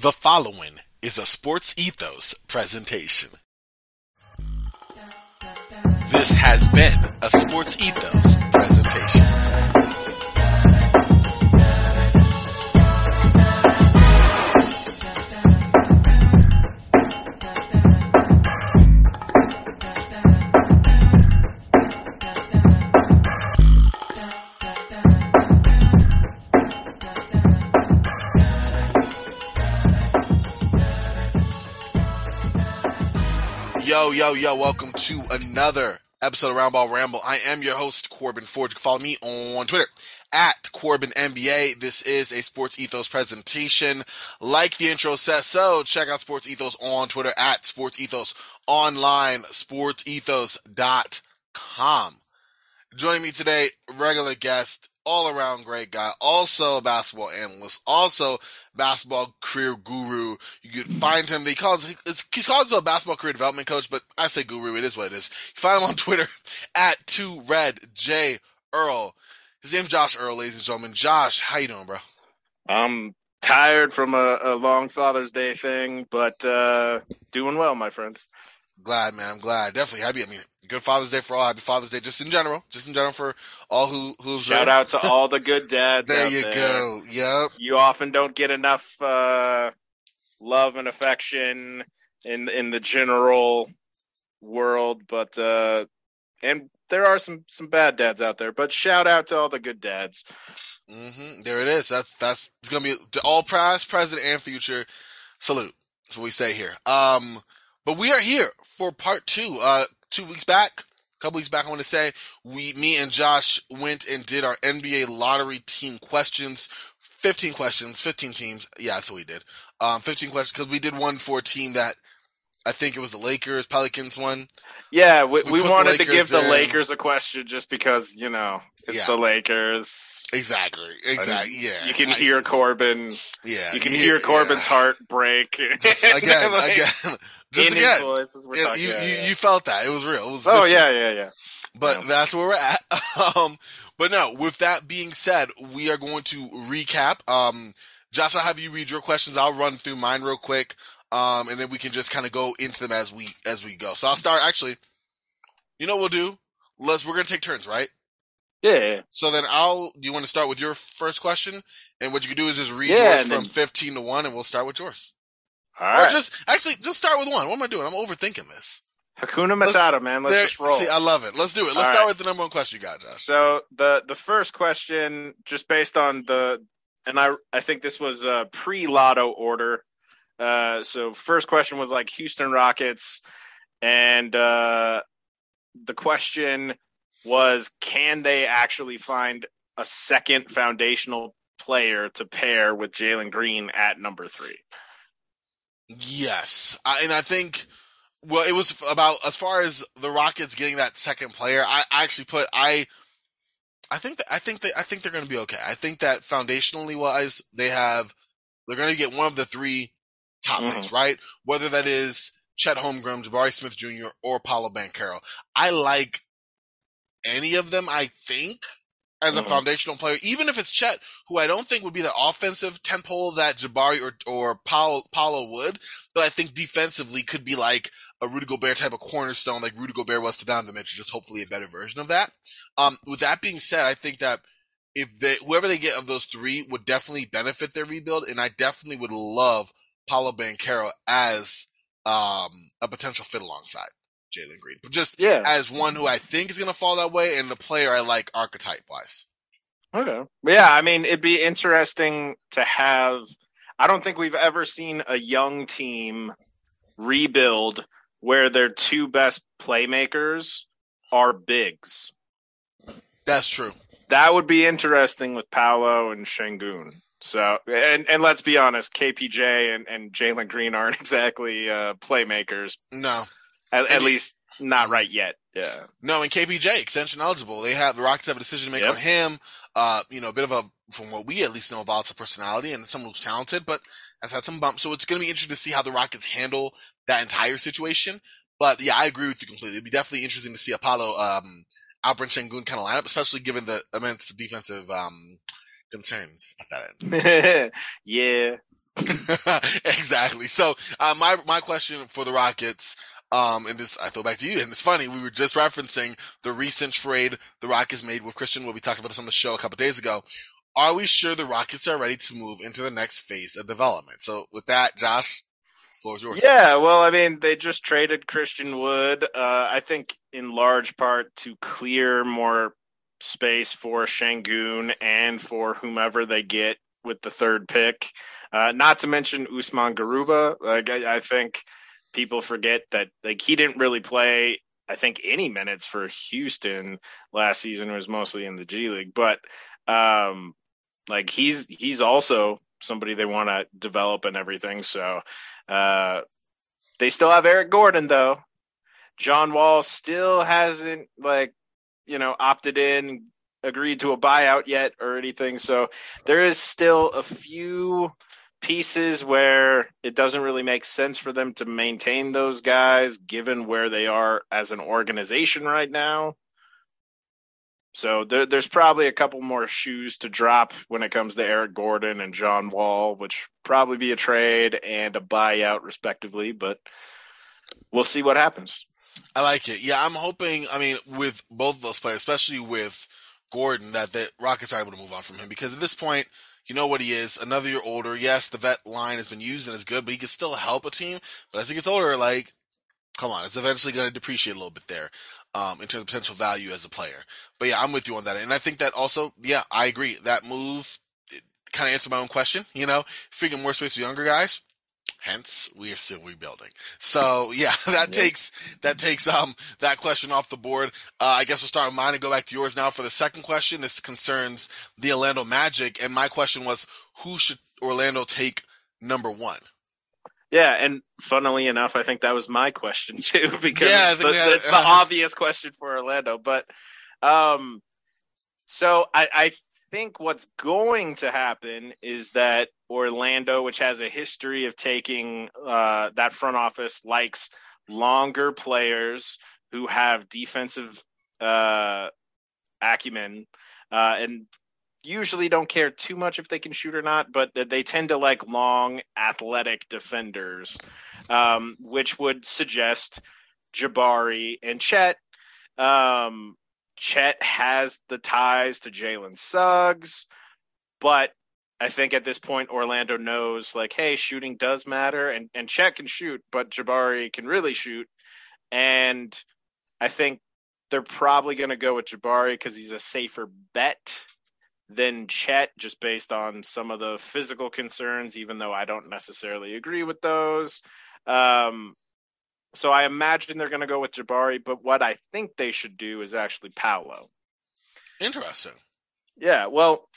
The following is a Sports Ethos presentation. This has been a Sports Ethos Yo, yo, yo, welcome to another episode of Roundball Ramble. I am your host, Corbin Forge. Follow me on Twitter at Corbin NBA. This is a Sports Ethos presentation. Like the intro says, so check out Sports Ethos on Twitter at Sports Ethos online, sportsethos.com. Joining me today, regular guest, all around great guy, also a basketball analyst, also basketball career guru. You could find him. He calls it's, he calls himself a basketball career development coach, but I say guru. It is what it is. You find him on Twitter at two red J Earl. His name's Josh Earl, ladies and gentlemen. Josh, how you doing, bro? I'm tired from a, a long Father's Day thing, but uh, doing well, my friend. Glad, man. I'm glad. Definitely happy. I mean, good Father's Day for all. Happy Father's Day, just in general. Just in general for all who who Shout out to all the good dads. There you there. go. Yep. You often don't get enough uh, love and affection in in the general world, but uh, and there are some some bad dads out there. But shout out to all the good dads. hmm There it is. That's that's it's gonna be all past, present, and future. Salute. That's what we say here. Um, but we are here for part two. Uh, two weeks back, a couple weeks back, I want to say we, me and Josh went and did our NBA lottery team questions. Fifteen questions, fifteen teams. Yeah, that's what we did. Um, fifteen questions because we did one for a team that I think it was the Lakers Pelicans one. Yeah, we, We we, wanted to give the in. Lakers a question just because you know it's Yeah. the Lakers. Exactly. Exactly. yeah. You can I- hear Corbin. Yeah. You can yeah, hear Corbin's yeah. heart break. Just again, Like, again, just in again. voice as we're Yeah, talking. you, yeah, you, yeah. you felt that it was real. It was oh visceral. yeah, yeah, yeah. but Yeah. that's where we're at. Um, but no, with that being said, we are going to recap. Um, Josh, I'll have you read your questions. I'll run through mine real quick. Um, and then we can just kind of go into them as we, as we go. So I'll start actually, you know what we'll do? Let's, we're going to take turns, right? Yeah. So then I'll, do you want to start with your first question? And what you can do is just read yours from then- 15 to 1 and we'll start with yours. All or just, actually, just start with one. What am I doing? I'm overthinking this. Hakuna let's- Matata, man. Let's There- just roll. See, I love it. Let's do it. Let's All start right. with the number one question you got, Josh. So the the first question, just based on the, and I I think this was a pre Lotto order. Uh, so first question was like Houston Rockets, and uh, the question was, can they actually find a second foundational player to pair with Jalen Green at number three? Yes, I, and I think well, it was about as far as the Rockets getting that second player. I, I actually put I, I think that I think that I think they're going to be okay. I think that foundationally wise, they have they're going to get one of the three top Mhm. picks, right? Whether that is Chet Holmgren, Jabari Smith Jr., or Paolo Banchero. I like any of them. I think as a Mhm. foundational player, even if it's Chet, who I don't think would be the offensive tempo that Jabari or or Paulo would, but I think defensively could be like a Rudy Gobert type of cornerstone, like Rudy Gobert was to Donovan Mitchell, just hopefully a better version of that. Um, with that being said, I think that if they whoever they get of those three would definitely benefit their rebuild, and I definitely would love Paolo Banchero as um a potential fit alongside Jalen Green, but just Yeah. as one who I think is going to fall that way, and the player I like archetype wise. Okay. But yeah, I mean, it'd be interesting to have. I don't think we've ever seen a young team rebuild where their two best playmakers are bigs. That's true. That would be interesting with Paolo and Sengun. So, and and let's be honest, KPJ and, and Jalen Green aren't exactly uh, playmakers, No, at, at least not right yet. Yeah. no, and KPJ extension eligible. They have the Rockets have a decision to make Yep. on him. Uh, you know, a bit of a from what we at least know, volatile personality and someone who's talented, but has had some bumps. So it's going to be interesting to see how the Rockets handle that entire situation. But yeah, I agree with you completely. It'd be definitely interesting to see Apollo, um, Alperen Sengun kind of lineup, especially given the immense defensive, um, concerns at that end. yeah. exactly. So uh, my my question for the Rockets, um, and this I throw back to you, and it's funny we were just referencing the recent trade the Rockets made with Christian Wood. We talked about this on the show a couple days ago. Are we sure the Rockets are ready to move into the next phase of development? So with that, Josh, floor is yours. Yeah, well, I mean, they just traded Christian Wood. Uh, I think in large part to clear more space for Sengun and for whomever they get with the third pick. Uh, not to mention Usman Garuba. Like I, I, think people forget that like he didn't really play. I think any minutes for Houston last season was mostly in the G League, but um, like he's he's also somebody they want to develop and everything. So uh, they still have Eric Gordon though. John Wall still hasn't like you know opted in, agreed to a buyout yet or anything. So there is still a few pieces where it doesn't really make sense for them to maintain those guys given where they are as an organization right now. So there, there's probably a couple more shoes to drop when it comes to Eric Gordon and John Wall, which probably be a trade and a buyout respectively, but we'll see what happens. I like it. Yeah, I'm hoping. I mean, with both those players, especially with Gordon, that the Rockets are able to move on from him because at this point, you know what he is. Another year older. Yes, the vet line has been used and is good, but he can still help a team. But as he gets older, like, come on, it's eventually going to depreciate a little bit there um, in terms of potential value as a player. But yeah, I'm with you on that. And I think that also, yeah, I agree. That move kind of answered my own question, you know, figuring more space for younger guys. Hence, we are still rebuilding. So yeah, that takes that takes um that question off the board. Uh, I guess we'll start with mine and go back to yours now for the second question. This concerns the Orlando Magic, and my question was, who should Orlando take number one? Yeah, and funnily enough, I think that was my question too, because yeah, it's, the, had, it's uh, the obvious question for Orlando. But um, so I, I think what's going to happen is that Orlando, which has a history of taking uh, that front office, likes longer players who have defensive uh, acumen uh, and usually don't care too much if they can shoot or not, but they tend to like long, athletic defenders, um, which would suggest Jabari and Chet. Um, Chet has the ties to Jalen Suggs, but I think at this point Orlando knows like, hey, shooting does matter, and and Chet can shoot, but Jabari can really shoot, and I think they're probably going to go with Jabari because he's a safer bet than Chet, just based on some of the physical concerns, even though I don't necessarily agree with those. Um, so I imagine they're going to go with Jabari, but what I think they should do is actually Paolo. Interesting. Yeah, well,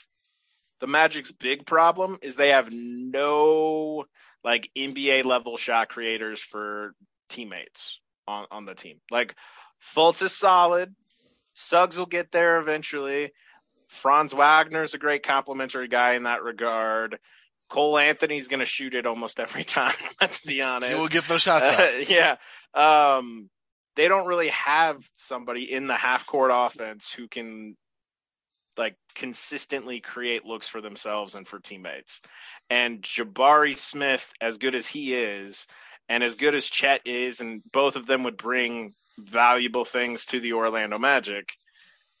the Magic's big problem is they have no like NBA level shot creators for teammates on on the team. Like Fultz is solid. Suggs will get there eventually. Franz Wagner's a great complimentary guy in that regard. Cole Anthony's going to shoot it almost every time. Let's be honest. He will get those shots. Uh, yeah. Um, they don't really have somebody in the half court offense who can like consistently create looks for themselves and for teammates. And Jabari Smith, as good as he is, and as good as Chet is, and both of them would bring valuable things to the Orlando Magic.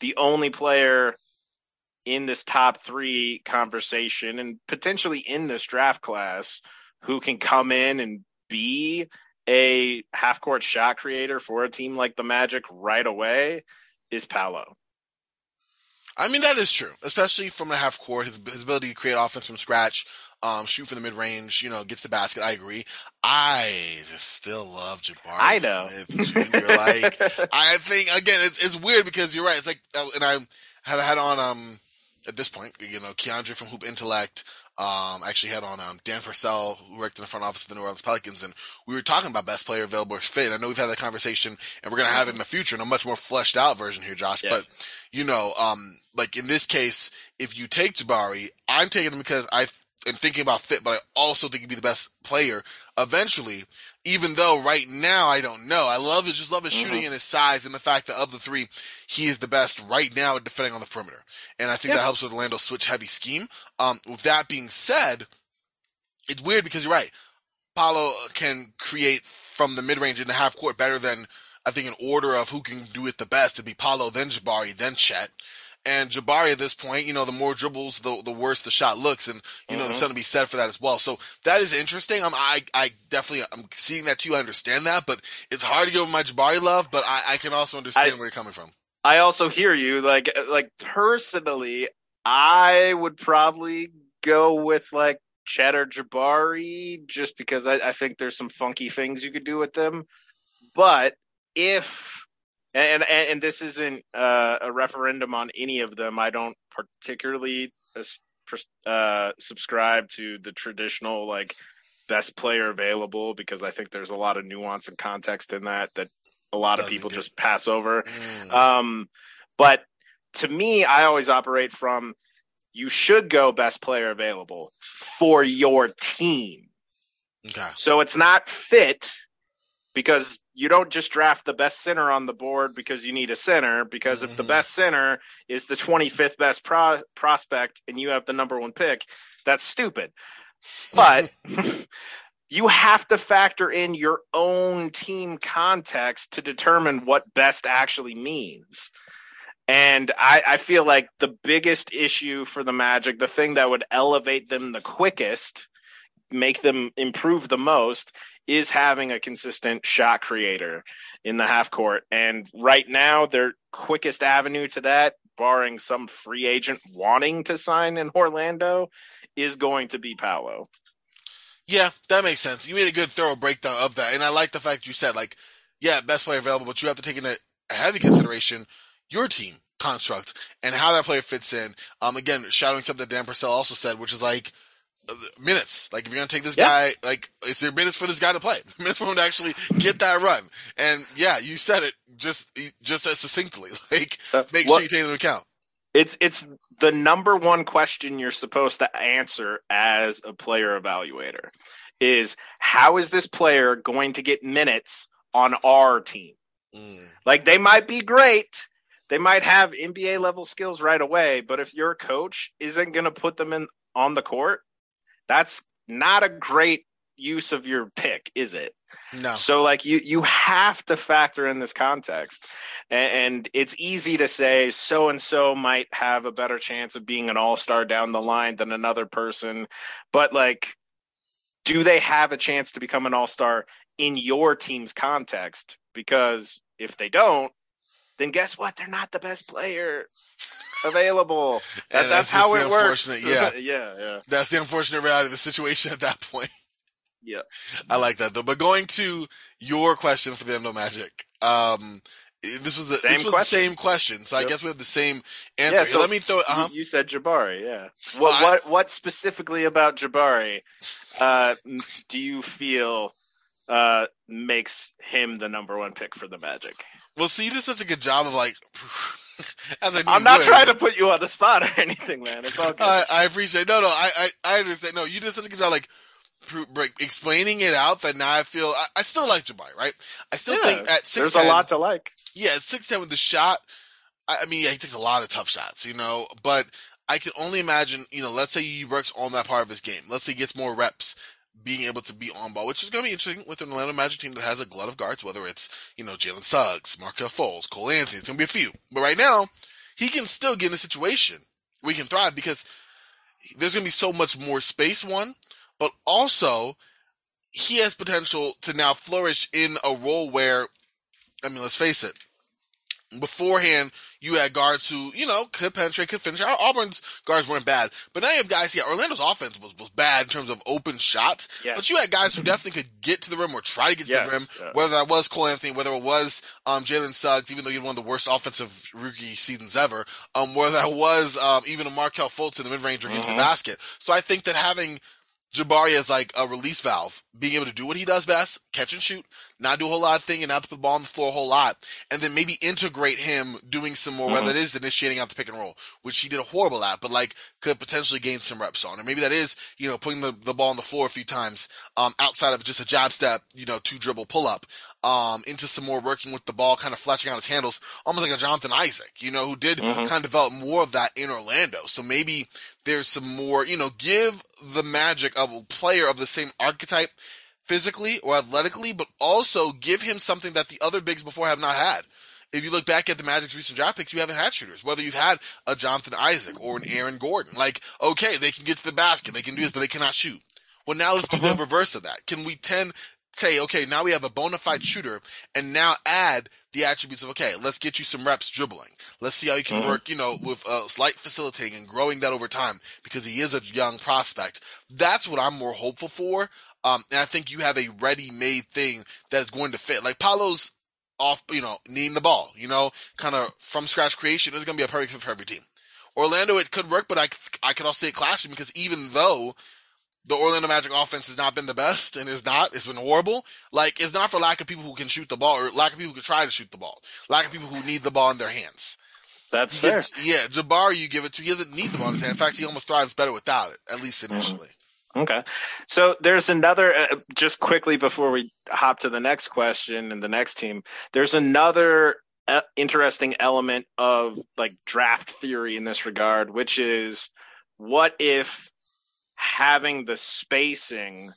The only player in this top three conversation and potentially in this draft class who can come in and be a half court shot creator for a team like the Magic right away is Paolo. I mean, that is true, especially from the half court. His, his ability to create offense from scratch, um, shoot from the mid range, you know, gets the basket. I agree. I just still love Jabari I know. Smith Jr. like, I think, again, it's, it's weird because you're right. It's like, and I have had on, um, at this point, you know, Keandre from Hoop Intellect, um, actually had on um, Dan Purcell, who worked in the front office of the New Orleans Pelicans, and we were talking about best player available fit. I know we've had that conversation, and we're going to have it in the future in a much more fleshed out version here, Josh. Yeah. But you know, um, like in this case, if you take Jabari, I'm taking him because I am thinking about fit, but I also think he'd be the best player eventually even though right now I don't know. I love it, just love his shooting mm-hmm. and his size and the fact that of the three, he is the best right now at defending on the perimeter. And I think that helps with Orlando's switch heavy scheme. Um, with that being said, it's weird because you're right. Paolo can create from the mid range in the half court better than I think in order of who can do it the best It'd be Paolo, then Jabari, then Chet. And Jabari at this point, you know, the more dribbles, the the worse the shot looks, and you know, Mhm. there's something to be said for that as well. So that is interesting. I'm, I, I definitely, I'm seeing that too. I understand that, but it's hard to give my Jabari love. But I, I can also understand I- where you're coming from. I also hear you. Like like personally, I would probably go with like Cheddar Jabari just because I, I think there's some funky things you could do with them. But if and and, and this isn't uh, a referendum on any of them, I don't particularly uh, subscribe to the traditional like best player available because I think there's a lot of nuance and context in that that a lot of people just pass over. Mm. Um, but to me, I always operate from you should go best player available for your team. okay. So it's not fit because you don't just draft the best center on the board because you need a center. Because if the Mhm. best center is the 25th best pro- prospect and you have the number one pick, that's stupid. But you have to factor in your own team context to determine what best actually means. And I, I feel like the biggest issue for the Magic, the thing that would elevate them the quickest, make them improve the most, is having a consistent shot creator in the half court. And right now, their quickest avenue to that, barring some free agent wanting to sign in Orlando, is going to be Paolo. Yeah, that makes sense. You made a good thorough breakdown of that, and I like the fact you said like, yeah, best player available, but you have to take into heavy consideration your team construct and how that player fits in. Um, again, shadowing something that Dan Purcell also said, which is like minutes. Like if you're gonna take this Yeah. guy, like is there minutes for this guy to play? Minutes for him to actually get that run. And yeah, you said it just just as succinctly. Like Uh, make what- sure you take it into account. It's it's the number one question you're supposed to answer as a player evaluator is how is this player going to get minutes on our team? Mm. Like they might be great, they might have NBA level skills right away, but if your coach isn't going to put them in on the court, that's not a great use of your pick, is it? No. So like you you have to factor in this context, and, and it's easy to say so and so might have a better chance of being an all star down the line than another person, but like, do they have a chance to become an all star in your team's context? Because if they don't, then guess what? They're not the best player available. That, And that's, that's how it works. yeah. yeah, yeah, That's the unfortunate reality of the situation at that point. yeah. I like that though. But going to your question for the Endo Magic, um, this was the Same this was question. the same question, so I guess we have the same answer. Yeah, so Let me throw. Uh-huh. You, you said Jabari, yeah. Well, What I- what what specifically about Jabari uh, do you feel uh, makes him the number one pick for the Magic? Well, see, you did such a good job of like, as I knew I'm not would. trying to put you on the spot or anything, man. It's all good. I, I appreciate. No, no, I, I, I understand. No, you did such a good job, like explaining it out. That now I feel I, I still like Jabari, right? I still Yeah, think at six There's a lot to like. yeah, at six ten with the shot. I, I mean, yeah, he takes a lot of tough shots, you know. But I can only imagine, you know, let's say he works on that part of his game. Let's say he gets more reps, being able to be on ball, which is going to be interesting with an Atlanta Magic team that has a glut of guards, whether it's you know Jalen Suggs, Markelle Fultz, Cole Anthony. It's going to be a few, but right now he can still get in a situation where he can thrive because there's going to be so much more space. One, but also he has potential to now flourish in a role where, I mean, let's face it. Beforehand, you had guards who, you know, could penetrate, could finish. Au- Auburn's guards weren't bad, but now you have guys. Yeah, Orlando's offense was, was bad in terms of open shots, Yes. but you had guys who definitely could get to the rim or try to get to Yes, the rim. Whether that was Cole Anthony, whether it was um, Jalen Suggs, even though he had one of the worst offensive rookie seasons ever, um, whether that was um, even a Markelle Fultz in the mid range or get to the Mhm. basket. So I think that having Jabari as like a release valve, being able to do what he does best, catch and shoot, not do a whole lot of thing and not to put the ball on the floor a whole lot, and then maybe integrate him doing some more, whether it is initiating out the pick and roll, which he did a horrible at, but like could potentially gain some reps on. Or maybe that is, you know, putting the, the ball on the floor a few times, um, outside of just a jab step, you know, two dribble pull up, um, into some more working with the ball, kind of flashing out his handles, almost like a Jonathan Isaac, you know, who did Mhm. kind of develop more of that in Orlando. So maybe there's some more, you know, give the magic of a player of the same archetype physically or athletically, but also give him something that the other bigs before have not had. If you look back at the Magic's recent draft picks, you haven't had shooters. Whether you've had a Jonathan Isaac or an Aaron Gordon, like okay, they can get to the basket, they can do this, but they cannot shoot. Well, now let's do the uh-huh. reverse of that. Can we tend say, okay, now we have a bona fide shooter, and now add the attributes of okay, let's get you some reps dribbling. Let's see how you can Mhm. work, you know, with uh, slight facilitating and growing that over time because he is a young prospect. That's what I'm more hopeful for. Um, and I think you have a ready-made thing that is going to fit. Like Paolo's off, you know, needing the ball, you know, kind of from scratch creation is going to be a perfect fit for every team. Orlando, it could work, but I, I could also say it clashing because even though the Orlando Magic offense has not been the best and is not, it's been horrible. Like, it's not for lack of people who can shoot the ball or lack of people who can try to shoot the ball. Lack of people who need the ball in their hands. That's fair. get- yeah, Jabari, you give it to, he doesn't need the ball in his hand. In fact, he almost thrives better without it, at least initially. Okay. So there's another, uh, just quickly before we hop to the next question and the next team, there's another uh, interesting element of like draft theory in this regard, which is what if having the spacing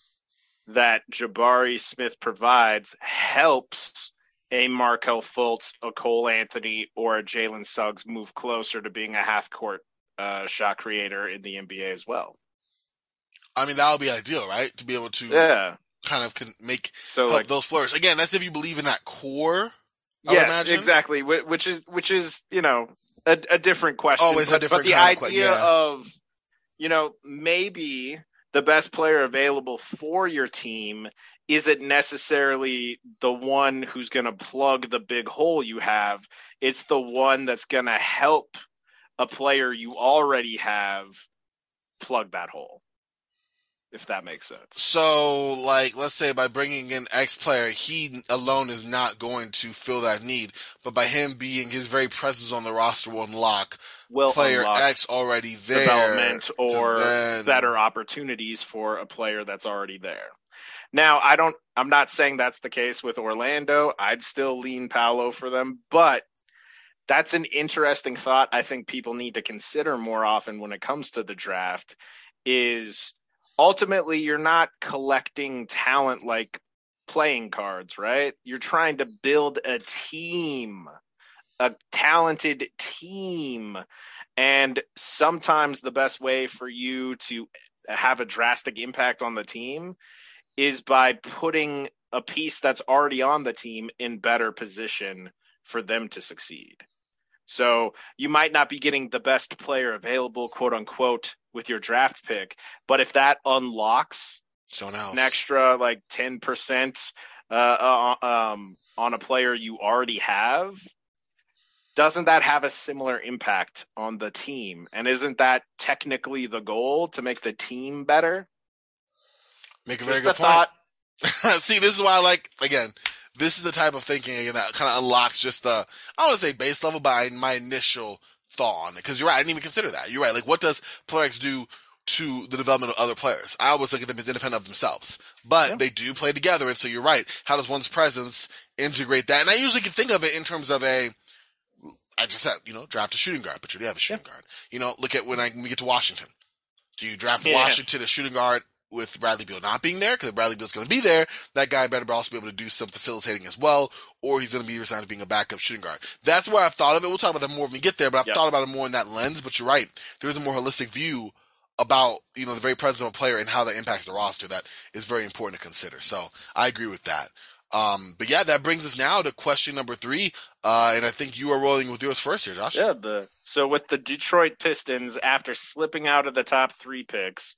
that Jabari Smith provides helps a Markelle Fultz, a Cole Anthony, or a Jalen Suggs move closer to being a half court uh, shot creator in the NBA as well? I mean, that would be ideal, right? To be able to Yeah. kind of can make So like those flourish. Again, that's if you believe in that core. I yes, exactly. Which is which is you know a, a different question. Always a but, different But the kind of idea yeah. of you know maybe the best player available for your team isn't necessarily the one who's going to plug the big hole you have. It's the one that's going to help a player you already have plug that hole. If that makes sense. So, like, let's say by bringing in X player, he alone is not going to fill that need, but by him being his very presence on the roster will unlock Will player unlock X already there. development or then- better opportunities for a player that's already there. Now, I don't I'm not saying that's the case with Orlando. I'd still lean Paolo for them, but that's an interesting thought I think people need to consider more often when it comes to the draft is ultimately you're not collecting talent like playing cards, right? You're trying to build a team, a talented team. And sometimes the best way for you to have a drastic impact on the team is by putting a piece that's already on the team in better position for them to succeed. So you might not be getting the best player available, quote unquote, with your draft pick, but if that unlocks someone else. an extra like 10% uh, uh, um, on a player you already have, doesn't that have a similar impact on the team? And isn't that technically the goal to make the team better? Make a very Just good point. thought. See, this is why I like again. This is the type of thinking again that kind of unlocks just the I want to say base level, but I- my initial thought on it. Because you're right, I didn't even consider that. You're right. Like, what does Player X do to the development of other players? I always look at them as independent of themselves, but Yeah. they do play together. And so you're right. How does one's presence integrate that? And I usually can think of it in terms of a. I just said, you know, draft a shooting guard, but you do have a shooting guard. You know, look at when I when we get to Washington. Do you draft Yeah. Washington a shooting guard with Bradley Beal not being there? Because Bradley Beal's going to be there. That guy better also be able to do some facilitating as well, or he's going to be resigned to being a backup shooting guard. That's where I've thought of it. We'll talk about that more when we get there, but I've Yep. thought about it more in that lens. But you're right. There is a more holistic view about, you know, the very presence of a player and how that impacts the roster that is very important to consider. So I agree with that. Um, but yeah, that brings us now to question number three. Uh, and I think you are rolling with yours first here, Josh. Yeah, the so with the Detroit Pistons after slipping out of the top 3 picks,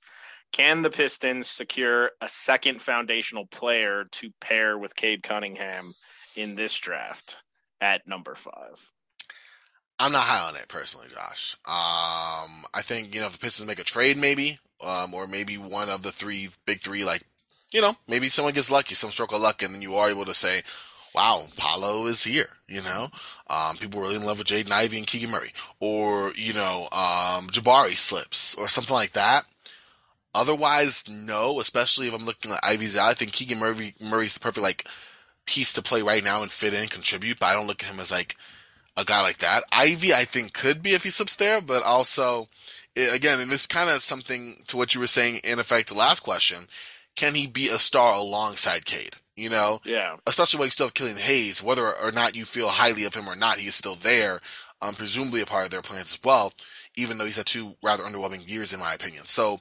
can the Pistons secure a second foundational player to pair with Cade Cunningham in this draft at number 5? I'm not high on it personally, Josh. Um, I think you know if the Pistons make a trade, maybe, um, or maybe one of the three big three, like you know, maybe someone gets lucky, some stroke of luck, and then you are able to say, "Wow, Paolo is here." You know, um, people really in love with Jaden Ivey and Keegan Murray, or you know, um, Jabari slips, or something like that. Otherwise, no. Especially if I'm looking at Ivey's out, I think Keegan Murray Murray's the perfect like piece to play right now and fit in, contribute. But I don't look at him as like a guy like that. Ivey, I think, could be if he slips there, but also i- again, and this kind of something to what you were saying in effect the last question. Can he be a star alongside Cade? You know, Yeah. especially when you still have Killian Hayes, whether or not you feel highly of him or not, he is still there, um, presumably a part of their plans as well, even though he's had two rather underwhelming years in my opinion. So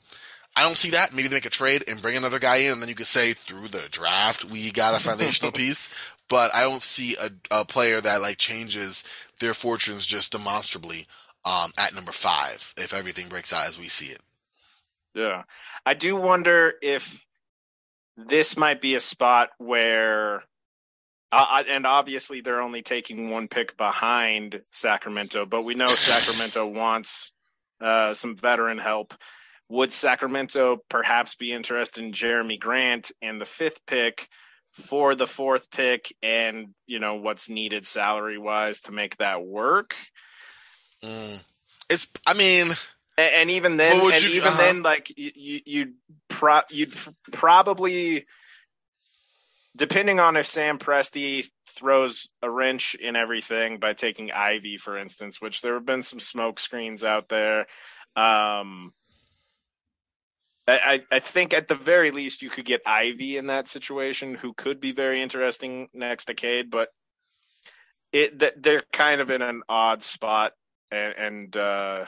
I don't see that. Maybe they make a trade and bring another guy in, and then you could say through the draft we got a foundational piece. But I don't see a, a player that like changes their fortunes just demonstrably um, at number five if everything breaks out as we see it. Yeah. I do wonder if this might be a spot where, uh, and obviously they're only taking one pick behind Sacramento, but we know Sacramento wants uh, some veteran help. Would Sacramento perhaps be interested in Jerami Grant and the fifth pick for the fourth pick and, you know, what's needed salary wise to make that work? Mm. It's, I mean, And, and even then, and you- even uh-huh. then, like you, you, you'd pro, you'd probably, depending on if Sam Presti throws a wrench in everything by taking Ivey, for instance, which there have been some smoke screens out there. Um, I, I think at the very least you could get Ivey in that situation, who could be very interesting next decade, but it they're kind of in an odd spot, and, and uh,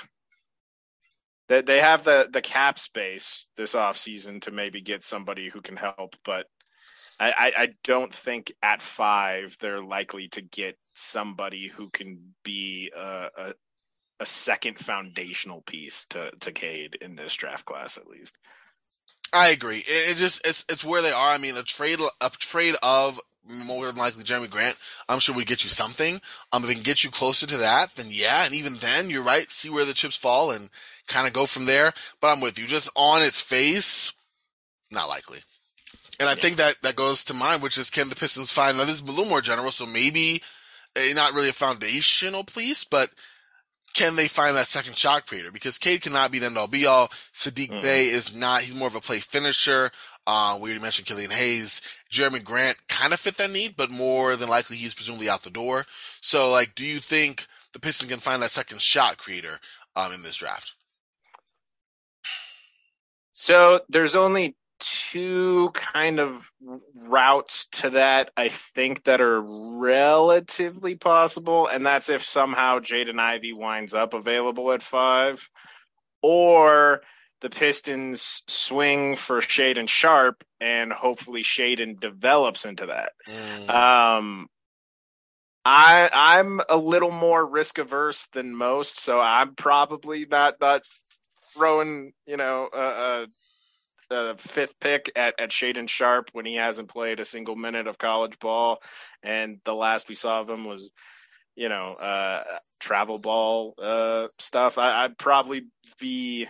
they they have the the cap space this offseason to maybe get somebody who can help, but I, I, don't think at five they're likely to get somebody who can be a, a a second foundational piece to to Cade in this draft class at least. I agree. It, it just it's it's where they are. I mean, a trade a trade of more than likely Jerami Grant. I'm sure we get you something. Um, if we can get you closer to that, then yeah. And even then, you're right. See where the chips fall and kind of go from there. But I'm with you. Just on its face, not likely. And I think that that goes to mine, which is can the Pistons find? Now this is a little more general, so maybe not really a foundational piece, but can they find that second shot creator? Because Cade cannot be the end all be all. Saddiq Mhm. Bey is not. He's more of a play finisher. Uh, we already mentioned Killian Hayes. Jerami Grant kind of fit that need, but more than likely he's presumably out the door. So, like, do you think the Pistons can find that second shot creator um, in this draft? So there's only two kind of routes to that I think that are relatively possible, and that's if somehow Jaden Ivey winds up available at five, or the Pistons swing for Shaedon Sharpe, and hopefully Shaedon develops into that. Mm, Um, I I'm a little more risk averse than most, so I'm probably not not throwing you know a, a, a fifth pick at at Shaedon Sharpe when he hasn't played a single minute of college ball, and the last we saw of him was you know uh, travel ball uh, stuff. I, I'd probably be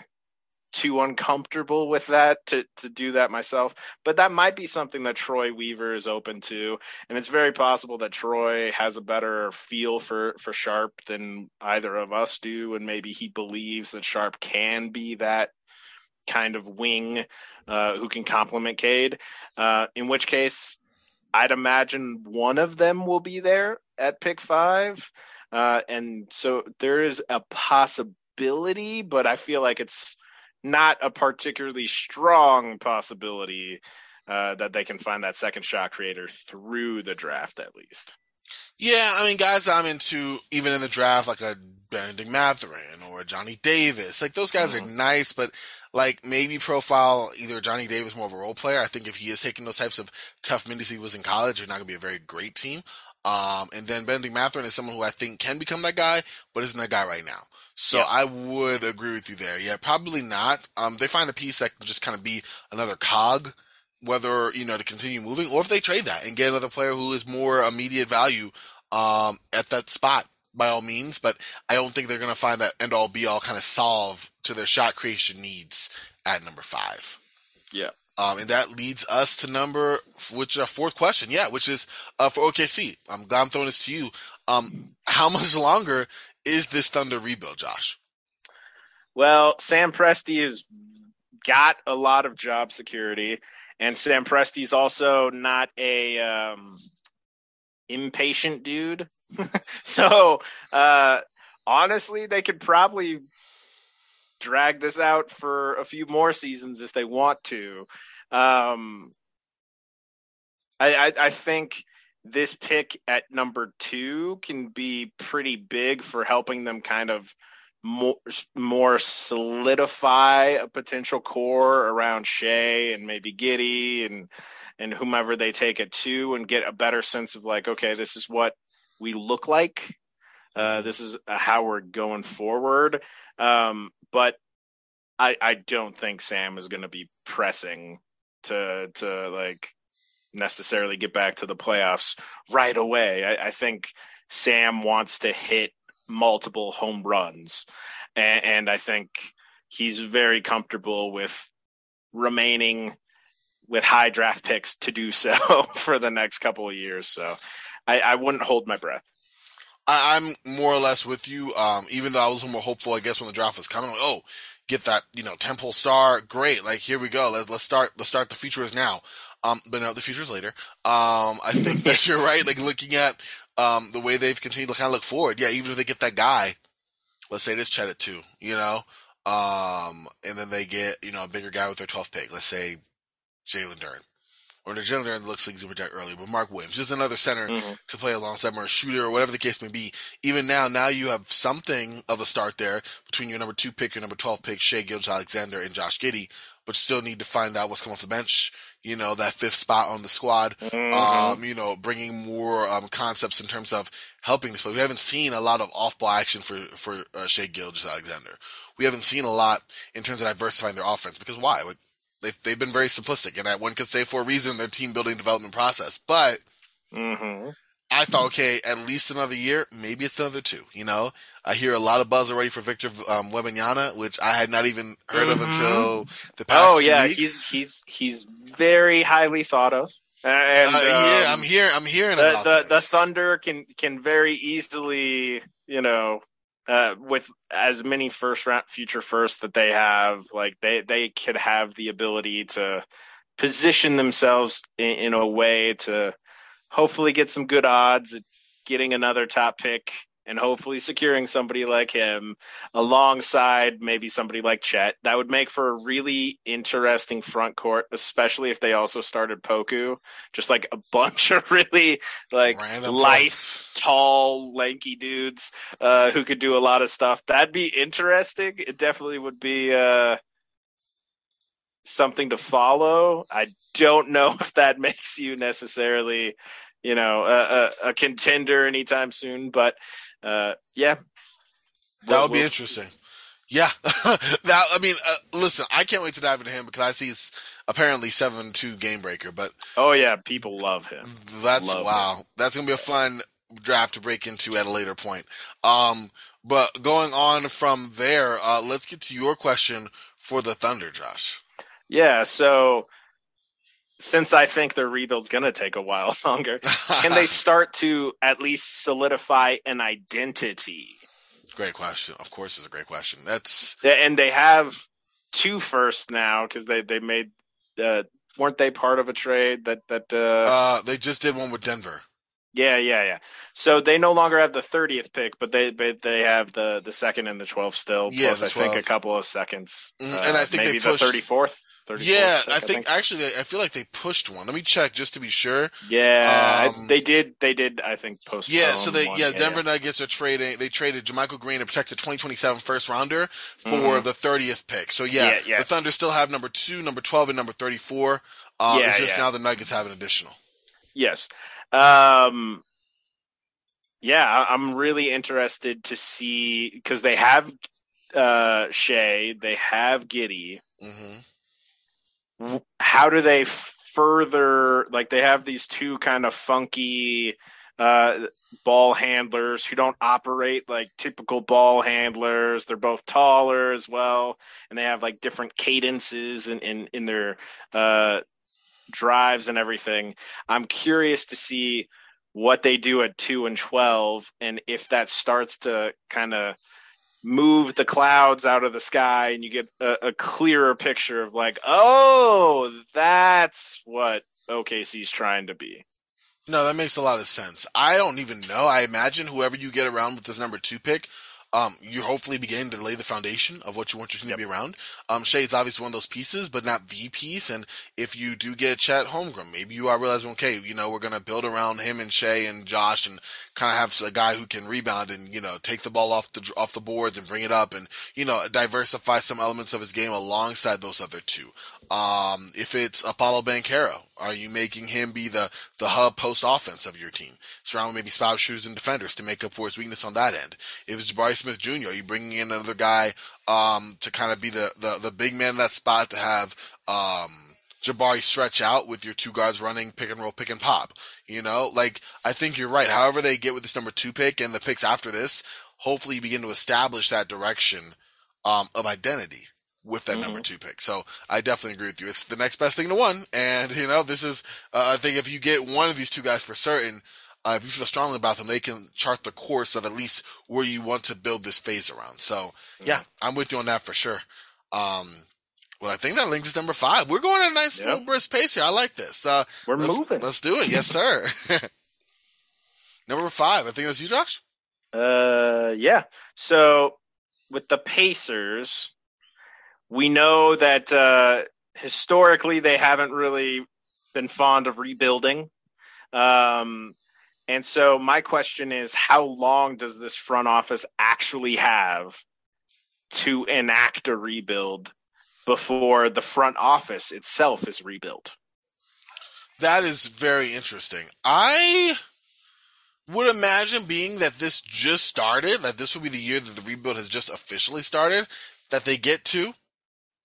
too uncomfortable with that to to do that myself. But that might be something that Troy Weaver is open to, and it's very possible that Troy has a better feel for for Sharpe than either of us do, and maybe he believes that Sharpe can be that kind of wing uh, who can complement Cade. Uh, in which case, I'd imagine one of them will be there at pick five, uh, and so there is a possibility, but I feel like it's not a particularly strong possibility uh, that they can find that second shot creator through the draft at least. Yeah, I mean, guys I'm into, even in the draft, like a Bennedict Mathurin or a Johnny Davis. Like, those guys are nice, but like maybe profile either Johnny Davis more of a role player. I think if he is taking those types of tough minutes he was in college, they're not going to be a very great team. Um, and then Bennedict Mathurin is someone who I think can become that guy, but isn't that guy right now. So Yeah. I would agree with you there. Yeah, probably not. Um, they find a piece that can just kind of be another cog, whether, you know, to continue moving or if they trade that and get another player who is more immediate value, um, at that spot by all means. But I don't think they're going to find that end all be all kind of solve to their shot creation needs at number five. Yeah. Um, and that leads us to number, which uh, fourth question, yeah, which is uh, for OKC. I'm glad I'm throwing this to you. Um, how much longer is this Thunder rebuild, Josh? Well, Sam Presti has got a lot of job security, and Sam Presti's also not a um, impatient dude. so uh, honestly, they could probably drag this out for a few more seasons if they want to. Um, I, I, I think this pick at number two can be pretty big for helping them kind of more more solidify a potential core around Shai and maybe Giddey and and whomever they take it to and get a better sense of like okay this is what we look like. Uh, this is how we're going forward. Um, but I I don't think Sam is going to be pressing to to like necessarily get back to the playoffs right away I, I think Sam wants to hit multiple home runs, and, and I think he's very comfortable with remaining with high draft picks to do so for the next couple of years. So I, I wouldn't hold my breath. I, am more or less with you. Um, even though I was more hopeful, I guess when the draft was coming, like, oh, get that you know temple star, great. Like here we go. Let's let's start. Let's start. The future is now. Um, but no, the future is later. Um, I think that you're right. Like looking at um, the way they've continued to kind of look forward. Yeah, even if they get that guy, let's say this Chet at two, you know, um, and then they get, you know, a bigger guy with their 12th pick. Let's say Jalen Duren. Or the Jalen Duren looks like super jack early, but Mark Williams, just another center mm-hmm. to play alongside or a shooter or whatever the case may be. Even now, now you have something of a start there between your number two pick, your number 12 pick, Shai Gilgeous-Alexander and Josh Giddey, but still need to find out what's coming off the bench you know, that fifth spot on the squad. Mm-hmm. Um, you know, bringing more um, concepts in terms of helping this. But we haven't seen a lot of off-ball action for for uh, Shai Gilgeous-Alexander. We haven't seen a lot in terms of diversifying their offense because why? Like, they've they've been very simplistic, and one could say for a reason their team building development process, but. Mm-hmm. I thought, okay, at least another year, maybe it's another two. You know, I hear a lot of buzz already for Victor um, Wembanyama, which I had not even heard mm-hmm. of until the past. Oh yeah, weeks. he's he's he's very highly thought of. And uh, yeah, um, I'm here. I'm hearing the, about the, this. the Thunder can can very easily, you know, uh, with as many first round future firsts that they have, like they they could have the ability to position themselves in, in a way to hopefully get some good odds at getting another top pick and hopefully securing somebody like him alongside maybe somebody like Chet. That would make for a really interesting front court, especially if they also started Poku. Just like a bunch of really like Random light, folks. tall, lanky dudes uh, who could do a lot of stuff. That'd be interesting. It definitely would be uh, something to follow. I don't know if that makes you necessarily you know, a, a, a contender anytime soon. But uh, yeah, that would be interesting. Yeah, that I mean, uh, listen, I can't wait to dive into him because I see it's apparently seven two game breaker. But oh yeah, people love him. That's love wow. Him. That's gonna be a fun draft to break into at a later point. Um, but going on from there, uh, let's get to your question for the Thunder, Josh. Yeah, so since I think their rebuild's going to take a while longer, can they start to at least solidify an identity? Great question. Of course, it's a great question. That's and they have two firsts now because they they made uh, weren't they part of a trade that that uh, uh, they just did one with Denver. Yeah, yeah, yeah. So they no longer have the thirtieth pick, but they but they have the the second and the twelfth still. Yeah, plus I think a couple of seconds. Mm, and I think maybe they pushed, the thirty fourth. Yeah, I think, I think, actually I feel like they pushed one. Let me check just to be sure. Yeah, um, they did. They did. I think post. Yeah, so they one. yeah, Denver yeah. Nuggets are trading. They traded JaMychal Green to protect the 2027 first rounder for mm-hmm. the 30th pick. So yeah, yeah, yeah, the Thunder still have number two, number 12, and number 34. Uh, yeah, it's just yeah. now the Nuggets have an additional. Yes. Um, yeah, I'm really interested to see because they have uh, Shai, they have Giddey. Mm-hmm how do they further like they have these two kind of funky uh, ball handlers who don't operate like typical ball handlers. They're both taller as well, and they have like different cadences in in, in their uh, drives and everything. I'm curious to see what they do at two and twelve, and if that starts to kind of move the clouds out of the sky and you get a, a, clearer picture of like, oh, that's what OKC's trying to be. No, that makes a lot of sense. I don't even know. I imagine whoever you get around with this number two pick, um, you're hopefully beginning to lay the foundation of what you want your team yep. to be around. Um, Shai's obviously one of those pieces, but not the piece. And if you do get Chet Holmgren, maybe you are realizing, okay, you know, we're going to build around him and Shai and Josh and kind of have a guy who can rebound and, you know, take the ball off the, off the boards and bring it up and, you know, diversify some elements of his game alongside those other two. Um, if it's Apollo Banchero, are you making him be the, the hub post offense of your team? Surround maybe spot shooters and defenders to make up for his weakness on that end. If it's Jabari Smith Jr., are you bringing in another guy, um, to kind of be the, the, the big man in that spot to have, um, Jabari stretch out with your two guards running pick and roll, pick and pop. You know, like I think you're right. However they get with this number two pick and the picks after this, hopefully you begin to establish that direction um, of identity with that mm-hmm. number two pick. So I definitely agree with you. It's the next best thing to one. And, you know, this is, uh, I think if you get one of these two guys for certain, uh, if you feel strongly about them, they can chart the course of at least where you want to build this phase around. So mm-hmm. yeah, I'm with you on that for sure. Um, well, I think that links to number five. We're going at a nice yep. little brisk pace here. I like this. Uh, We're let's, moving. Let's do it. Yes, sir. number five. I think that's you, Josh. Uh, yeah. So with the Pacers, we know that uh, historically they haven't really been fond of rebuilding. Um, and so my question is how long does this front office actually have to enact a rebuild before the front office itself is rebuilt? That is very interesting. I would imagine being that this just started, that this will be the year that the rebuild has just officially started, that they get to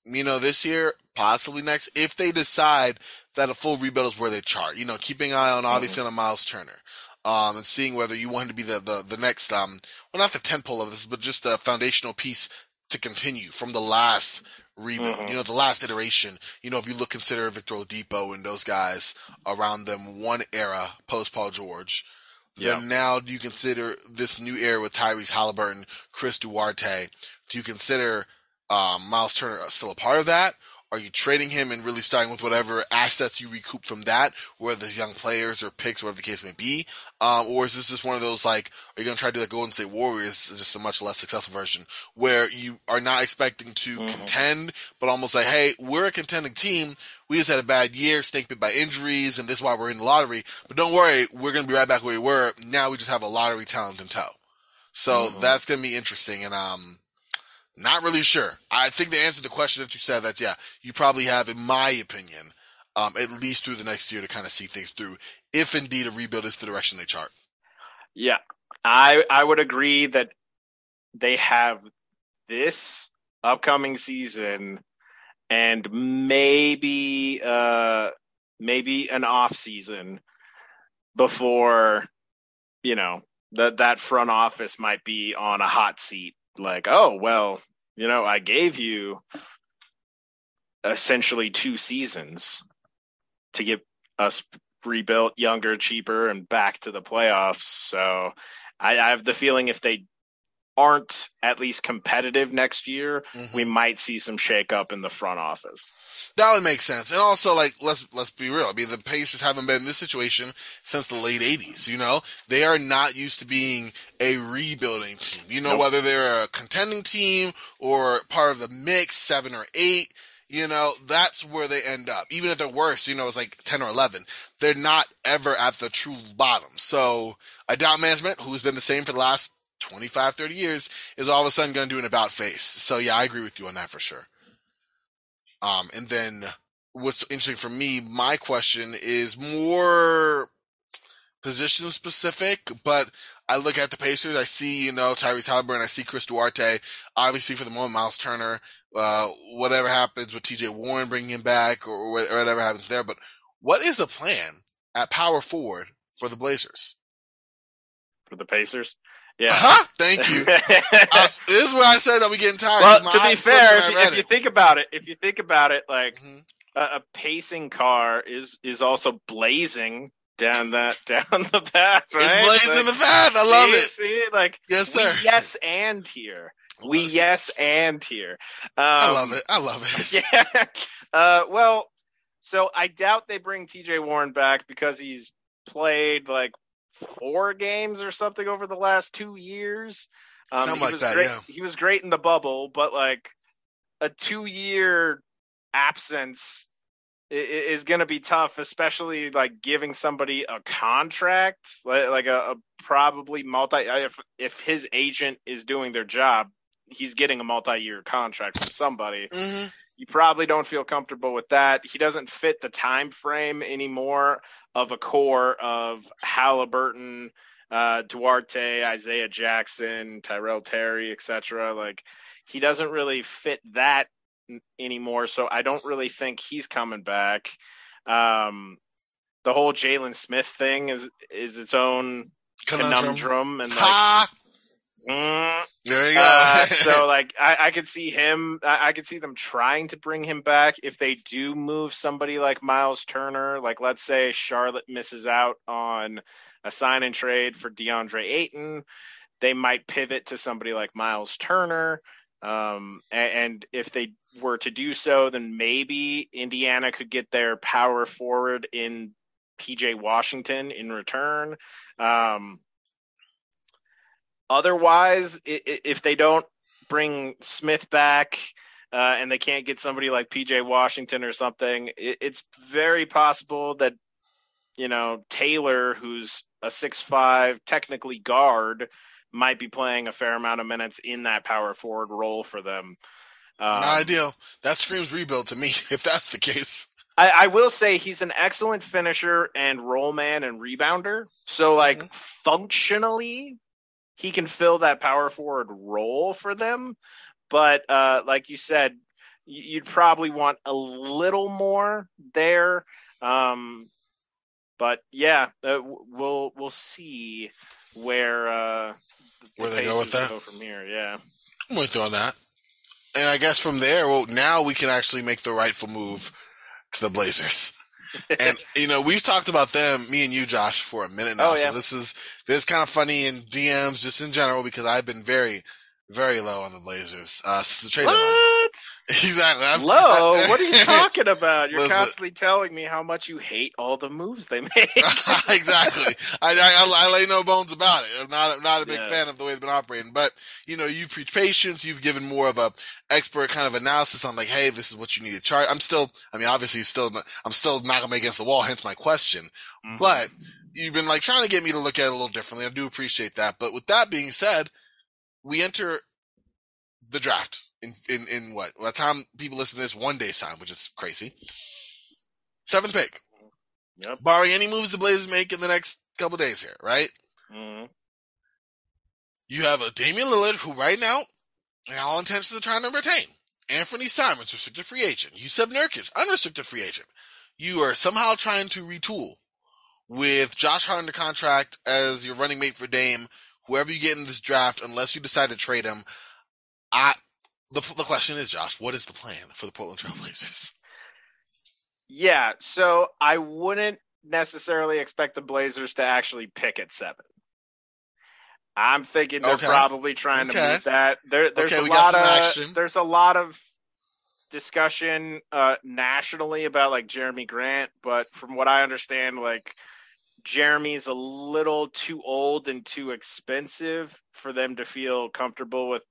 you know, this year, possibly next, if they decide that a full rebuild is where they chart. You know, keeping an eye on obviously mm-hmm. on Miles Turner. Um, and seeing whether you want him to be the, the, the next, um, well, not the tentpole of this, but just a foundational piece to continue from the last rebuild. Mm-hmm. You know, the last iteration. You know, if you look, consider Victor Oladipo and those guys around them one era post Paul George. Yeah. Then now do you consider this new era with Tyrese Halliburton, Chris Duarte? Do you consider um, Miles Turner still a part of that? Are you trading him and really starting with whatever assets you recoup from that, whether it's young players or picks, whatever the case may be? Um, or is this just one of those like, are you going to try to do like Golden State Warriors, just a much less successful version, where you are not expecting to mm-hmm. contend, but almost like, hey, we're a contending team. We just had a bad year, snake bit by injuries, and this is why we're in the lottery. But don't worry, we're going to be right back where we were. Now we just have a lottery talent in tow. So mm-hmm. that's going to be interesting. And, um, not really sure. I think the answer to the question that you said that, yeah, you probably have, in my opinion, um, at least through the next year to kind of see things through, if indeed a rebuild is the direction they chart. Yeah, I I would agree that they have this upcoming season and maybe uh maybe an off season before you know that that front office might be on a hot seat like, oh, well, you know, I gave you essentially two seasons to get us rebuilt, younger, cheaper, and back to the playoffs. So I, I have the feeling if they aren't at least competitive next year, mm-hmm. we might see some shakeup in the front office. That would make sense. And also, like, let's let's be real. I mean, the Pacers haven't been in this situation since the late '80s. You know, they are not used to being a rebuilding team. You know, nope. whether they're a contending team or part of the mix, seven or eight. You know, that's where they end up. Even if they're worse, you know, it's like 10 or 11. They're not ever at the true bottom. So I doubt management, who's been the same for the last 25, 30 years is all of a sudden going to do an about face. So yeah, I agree with you on that for sure. Um, and then what's interesting for me, my question is more position specific, but I look at the Pacers, I see, you know, Tyrese Halliburton, I see Chris Duarte, obviously for the moment, Miles Turner, uh, whatever happens with TJ Warren bringing him back or, or whatever happens there. But what is the plan at power forward for the Blazers? For the Pacers? Yeah. Uh-huh. Thank you. uh, this is where I said that we getting tired. Well, to be fair, if you, if you, think about it, if you think about it, like mm-hmm. a, a, pacing car is is also blazing down that down the path, right? It's blazing like, the path. I love see, it. See, like yes, sir. yes, and here. We yes and here. Um, I love it. I love it. Yeah. Uh, well, so I doubt they bring T.J. Warren back because he's played like four games or something over the last two years. Um, Something like was that, great, yeah. He was great in the bubble, but like a two year absence is going to be tough, especially like giving somebody a contract, like, like a, a probably multi. If if his agent is doing their job, he's getting a multi year contract from somebody. hmm You probably don't feel comfortable with that. He doesn't fit the time frame anymore of a core of Halliburton, uh, Duarte, Isaiah Jackson, Tyrell Terry, etc. Like he doesn't really fit that n- anymore. So I don't really think he's coming back. Um, the whole Jalen Smith thing is is its own Conundrum. conundrum, and like. Ha! Mm, There you go. uh, so like I, I could see him I, I could see them trying to bring him back if they do move somebody like Miles Turner. Like let's say Charlotte misses out on a sign and trade for DeAndre Ayton, they might pivot to somebody like Miles Turner. Um, and, and if they were to do so, then maybe Indiana could get their power forward in PJ Washington in return. Um, otherwise, if they don't bring Smith back uh, and they can't get somebody like PJ Washington or something, it's very possible that you know Taylor, who's a six-five technically guard, might be playing a fair amount of minutes in that power forward role for them. Um, Not ideal. That screams rebuild to me, if that's the case. I, I will say he's an excellent finisher and roll man and rebounder. So like Mhm. functionally, he can fill that power forward role for them. But uh, like you said, you'd probably want a little more there. Um, but yeah, uh, we'll we'll see where uh, the Where they go with that? Go from here, yeah. I'm with you on that. And I guess from there, well, now we can actually make the rightful move to the Blazers. And you know, we've talked about them, me and you, Josh, for a minute now. Oh, yeah. So this is this is kind of funny in DMs, just in general, because I've been very, very low on the Blazers uh, since the trade deadline. What? exactly. I've- Low? What are you talking about? You're Listen. constantly telling me how much you hate all the moves they make. exactly. I, I, I lay no bones about it. I'm not, I'm not a big Yeah. fan of the way they've been operating, but you know, you've preached patience. You've given more of a expert kind of analysis on like, hey, this is what you need to chart. I'm still, I mean, obviously, still, I'm still knocking me against the wall. Hence my question. Mhm. But you've been like trying to get me to look at it a little differently. I do appreciate that. But with that being said, we enter the draft in in in what? By the time people listen to this, one day's time, which is crazy. Seventh pick. Yep. Barring any moves the Blazers make in the next couple days here, right? Mm-hmm. You have a Damian Lillard who right now, in all intentions, are trying to retain. Anthony Simons, restricted free agent. Jusuf Nurkic, unrestricted free agent. You are somehow trying to retool with Josh Hart under contract as your running mate for Dame. Whoever you get in this draft, unless you decide to trade him, I. The, the question is, Josh, what is the plan for the Portland Trail Blazers? Yeah, so I wouldn't necessarily expect the Blazers to actually pick at seven. I'm thinking they're Okay. probably trying to Okay. move that. There, there's Okay, a lot of action. there's a lot of discussion uh, nationally about like Jerami Grant, but from what I understand, like Jerami's a little too old and too expensive for them to feel comfortable with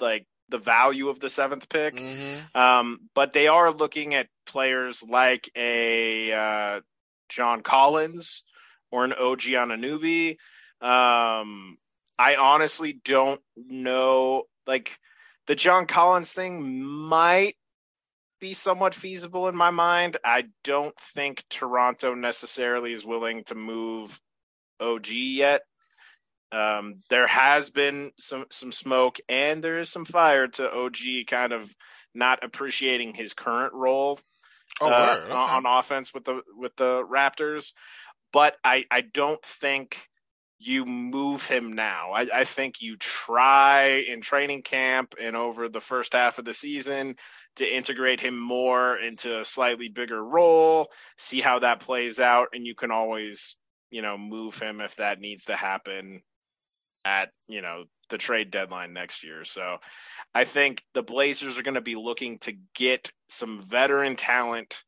like the value of the seventh pick. Mm-hmm. Um, but they are looking at players like a uh, John Collins or an OG Anunoby. Um, I honestly don't know. Like the John Collins thing might be somewhat feasible in my mind. I don't think Toronto necessarily is willing to move OG yet. Um, there has been some some smoke and there is some fire to OG kind of not appreciating his current role Oh, uh. Okay. on on offense with the with the Raptors. But I I don't think you move him now. I, I think you try in training camp and over the first half of the season to integrate him more into a slightly bigger role, see how that plays out, and you can always, you know, move him if that needs to happen at, you know, the trade deadline next year. So I think the Blazers are going to be looking to get some veteran talent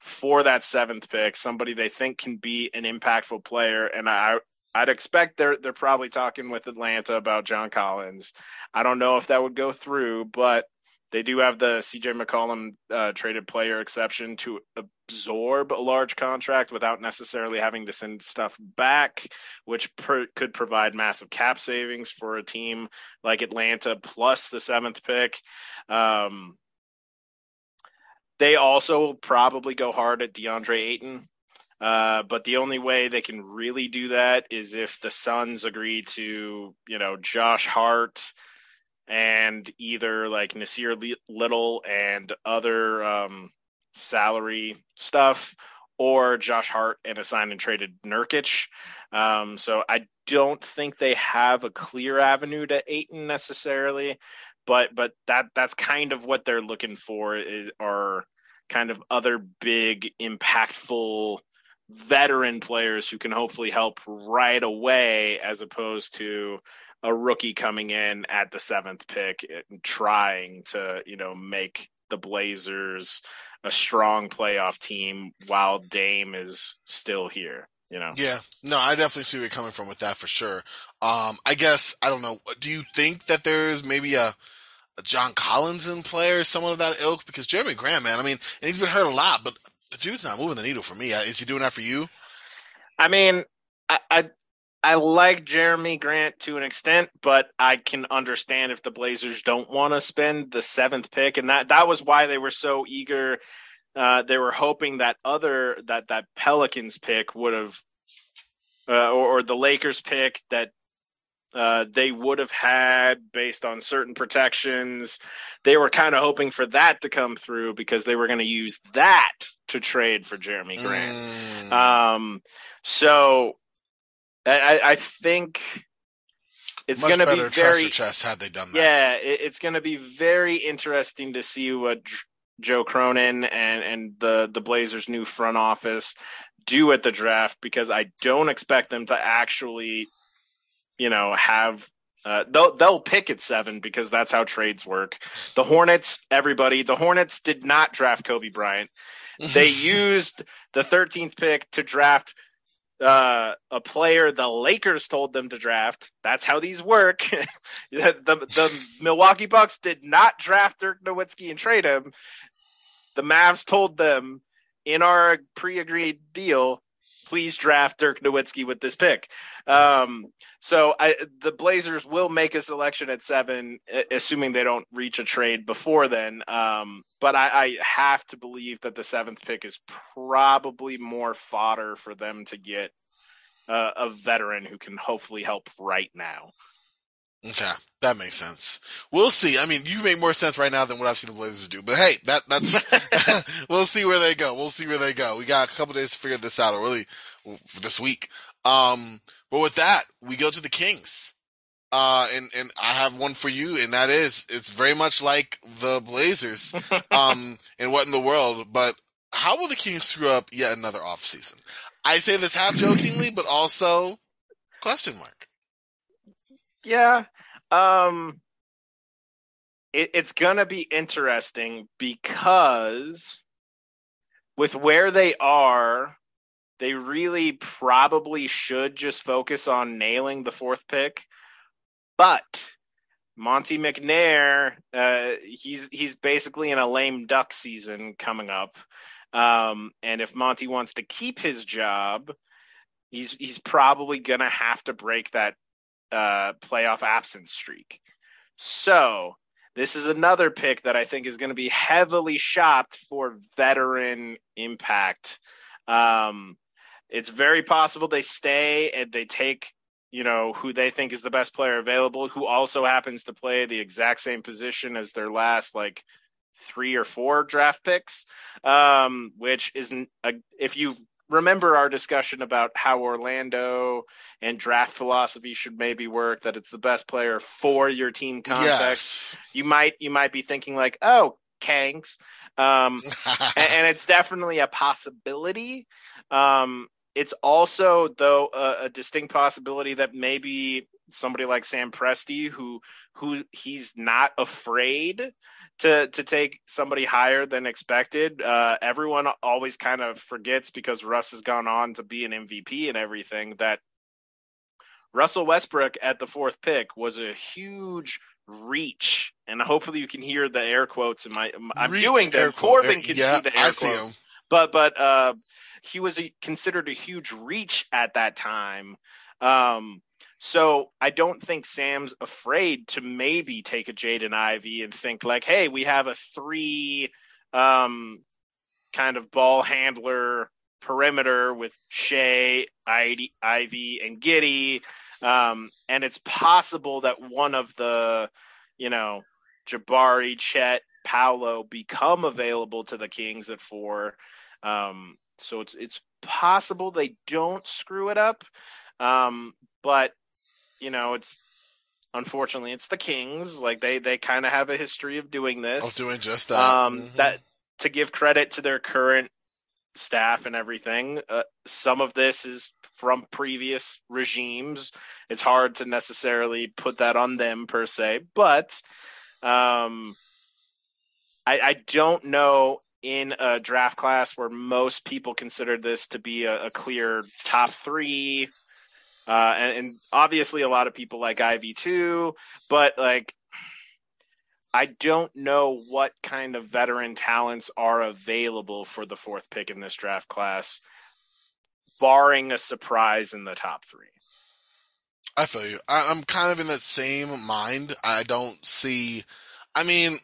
for that seventh pick, somebody they think can be an impactful player. And I, I'd expect they're they're probably talking with Atlanta about John Collins. I don't know if that would go through, but they do have the CJ McCollum uh, traded player exception to absorb a large contract without necessarily having to send stuff back, which per- could provide massive cap savings for a team like Atlanta plus the seventh pick. Um, they also probably go hard at DeAndre Ayton. Uh, but the only way they can really do that is if the Suns agree to, you know, Josh Hart and either like Nassir Little and other um, salary stuff, or Josh Hart and a signed and traded Nurkic. Um, so I don't think they have a clear avenue to Ayton necessarily, but but that that's kind of what they're looking for is, are kind of other big impactful veteran players who can hopefully help right away as opposed to a rookie coming in at the seventh pick and trying to, you know, make the Blazers a strong playoff team while Dame is still here. You know? Yeah, no, I definitely see where you're coming from with that for sure. Um, I guess I don't know. Do you think that there's maybe a, a John Collins in play or someone of that ilk? Because Jerami Grant, man, I mean, and he's been hurt a lot, but the dude's not moving the needle for me. Is he doing that for you? I mean, I, I I like Jerami Grant to an extent, but I can understand if the Blazers don't want to spend the seventh pick, and that that was why they were so eager. Uh, they were hoping that other that that Pelicans pick would have, uh, or, or, the Lakers pick that uh, they would have had based on certain protections. They were kind of hoping for that to come through because they were going to use that to trade for Jerami Grant. Mm. Um, so I, I think it's going to be very chest had they done that. Yeah, it, it's going to be very interesting to see what Joe Cronin and and the the Blazers' new front office do at the draft because I don't expect them to actually, you know, have. Uh, they'll they'll pick at seven because that's how trades work. The Hornets, everybody, the Hornets did not draft Kobe Bryant. They used the 13th pick to draft uh, a player the Lakers told them to draft. That's how these work. the, the, Milwaukee Bucks did not draft Dirk Nowitzki and trade him. The Mavs told them in our pre-agreed deal, please draft Dirk Nowitzki with this pick. Um, so I, the Blazers will make a selection at seven, assuming they don't reach a trade before then. Um, but I, I, have to believe that the seventh pick is probably more fodder for them to get uh, a veteran who can hopefully help right now. Okay, that makes sense. We'll see. I mean, you make more sense right now than what I've seen the Blazers do. But hey, that that's we'll see where they go. We'll see where they go. We got a couple days to figure this out, or really this week. Um, but with that, we go to the Kings. Uh, and, and I have one for you, and that is, it's very much like the Blazers, um, and what in the world, but how will the Kings screw up yet another offseason? I say this half jokingly, but also question mark. Yeah. Um, it, it's gonna be interesting because with where they are they really probably should just focus on nailing the fourth pick. But Monte McNair, uh, he's he's basically in a lame duck season coming up. Um, and if Monte wants to keep his job, he's he's probably gonna have to break that uh, playoff absence streak. So this is another pick that I think is going to be heavily shopped for veteran impact. Um, it's very possible they stay and they take you know who they think is the best player available who also happens to play the exact same position as their last like three or four draft picks. Um, which isn't a, if you remember our discussion about how Orlando and draft philosophy should maybe work that it's the best player for your team context yes. you might you might be thinking like oh kangs. Um, and, and, it's definitely a possibility. Um, it's also though a, a, distinct possibility that maybe somebody like Sam Presti, who who he's not afraid to to take somebody higher than expected. Uh, everyone always kind of forgets because Russ has gone on to be an MVP and everything that Russell Westbrook at the fourth pick was a huge reach, and hopefully you can hear the air quotes in my. I'm Reached doing them. Corbin can yeah, see the air I see quotes, him. but but uh, he was a, considered a huge reach at that time. Um, so I don't think Sam's afraid to maybe take a Jaden Ivey and think like, hey, we have a three um, kind of ball handler perimeter with Shai, Ivey, and Giddey. Um, and it's possible that one of the, you know, Jabari, Chet, Paolo become available to the Kings at four. Um, so it's it's possible they don't screw it up. Um, but you know, it's unfortunately it's the Kings. Like they they kind of have a history of doing this. Of doing just that. um, Mhm. that to give credit to their current staff and everything. Uh, some of this is from previous regimes. It's hard to necessarily put that on them per se, but um, I, I don't know in a draft class where most people consider this to be a, a clear top three. Uh, and, and obviously, a lot of people like Ivey too, but like I don't know what kind of veteran talents are available for the fourth pick in this draft class, barring a surprise in the top three. I feel you. I, I'm kind of in that same mind. I don't see. I mean,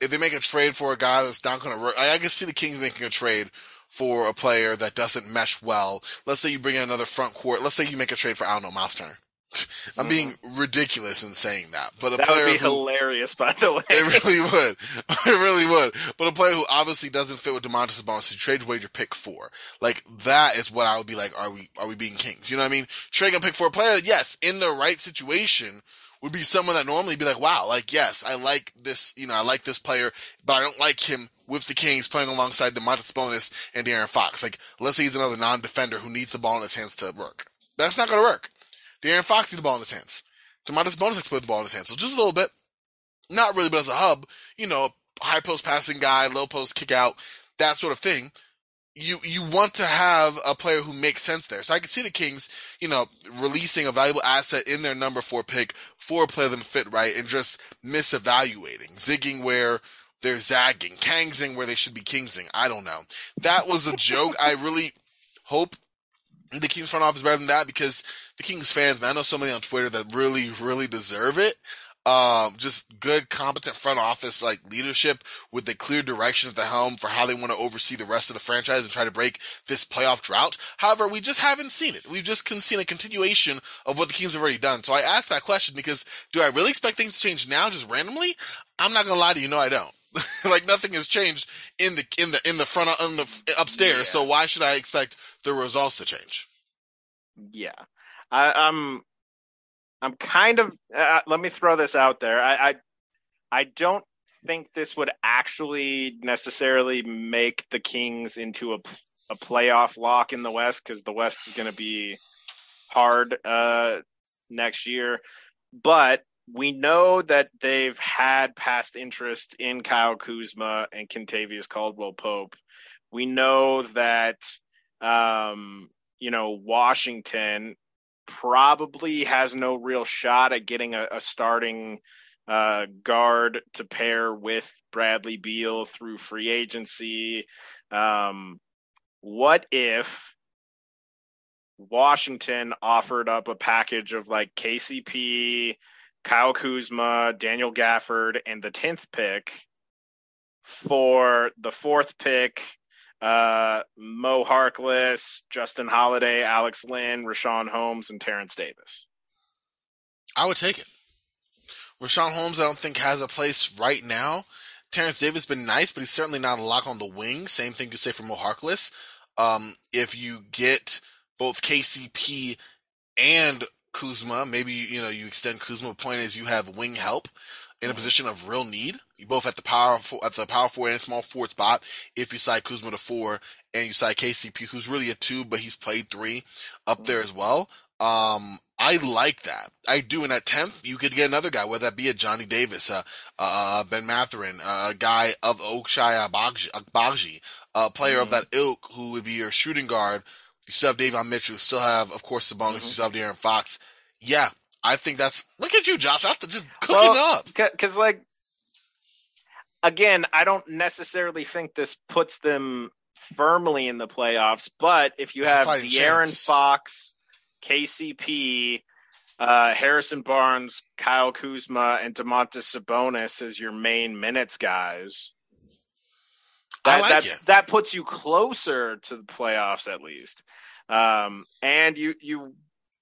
if they make a trade for a guy that's not going to work, I, I can see the Kings making a trade for a player that doesn't mesh well. Let's say you bring in another front court. Let's say you make a trade for I don't know Miles Turner. I'm being mm-hmm. ridiculous in saying that, but a That player would be who, hilarious, by the way. It really would. It really would. But a player who obviously doesn't fit with Domantas Sabonis, you trade away your pick for. Like that is what I would be like. Are we are we being kings? You know what I mean? Trading a pick for a player, yes, in the right situation would be someone that normally be like, wow, like yes, I like this. You know, I like this player, but I don't like him with the Kings playing alongside Domantas Sabonis and De'Aaron Fox. Like let's say he's another non-defender who needs the ball in his hands to work. That's not going to work. De'Aaron Fox needs the ball in his hands. Domantas Sabonis has to put the ball in his hands. So just a little bit not really, but as a hub, you know, high post passing guy, low post kick out, that sort of thing. You you want to have a player who makes sense there. So I can see the Kings, you know, releasing a valuable asset in their number four pick for a player that fit right and just misevaluating, zigging where they're zagging, kangsing where they should be kingsing. I don't know. That was a joke. I really hope the Kings front office better than that because the Kings fans, man, I know so many on Twitter that really, really deserve it. Um, just good, competent front office like leadership with a clear direction at the helm for how they want to oversee the rest of the franchise and try to break this playoff drought. However, we just haven't seen it. We've just seen a continuation of what the Kings have already done. So I asked that question because do I really expect things to change now just randomly? I'm not gonna lie to you, no, I don't. like nothing has changed in the in the in the front in the upstairs. Yeah. So why should I expect the results to change? Yeah, I, I'm. I'm kind of. Uh, let me throw this out there. I, I, I don't think this would actually necessarily make the Kings into a a playoff lock in the West because the West is going to be hard uh, next year. But we know that they've had past interest in Kyle Kuzma and Kentavious Caldwell Pope. We know that um, you know Washington probably has no real shot at getting a, a starting uh, guard to pair with Bradley Beal through free agency. Um, what if Washington offered up a package of like KCP, Kyle Kuzma, Daniel Gafford, and the 10th pick for the fourth pick? Uh, Mo Harkless, Justin Holiday, Alex Len, Richaun Holmes, and Terrence Davis. I would take it. Richaun Holmes, I don't think has a place right now. Terrence Davis been nice, but he's certainly not a lock on the wing. Same thing you say for Mo Harkless. Um, if you get both KCP and Kuzma, maybe you know you extend Kuzma. Point is you have wing help in a position of real need. You both at the powerful at the power forward and small forward spot. If you side Kuzma to four and you side KCP, who's really a two, but he's played three up there as well. Um, I like that. I do. And at 10th, you could get another guy, whether that be a Johnny Davis, uh, uh, Ben Mathurin, uh, a guy of Ochai Agbaji, a player of that ilk who would be your shooting guard You still have Davion Mitchell. You still have, of course, Sabonis. Mhm. You still have De'Aaron Fox. Yeah, I think that's. Look at you, Josh. After just cooking Well, up. because like again i don't necessarily think this puts them firmly in the playoffs but if you have De'Aaron chance. fox kcp uh, harrison barnes kyle kuzma and domantas sabonis as your main minutes guys I that, like that, that puts you closer to the playoffs at least um, and you you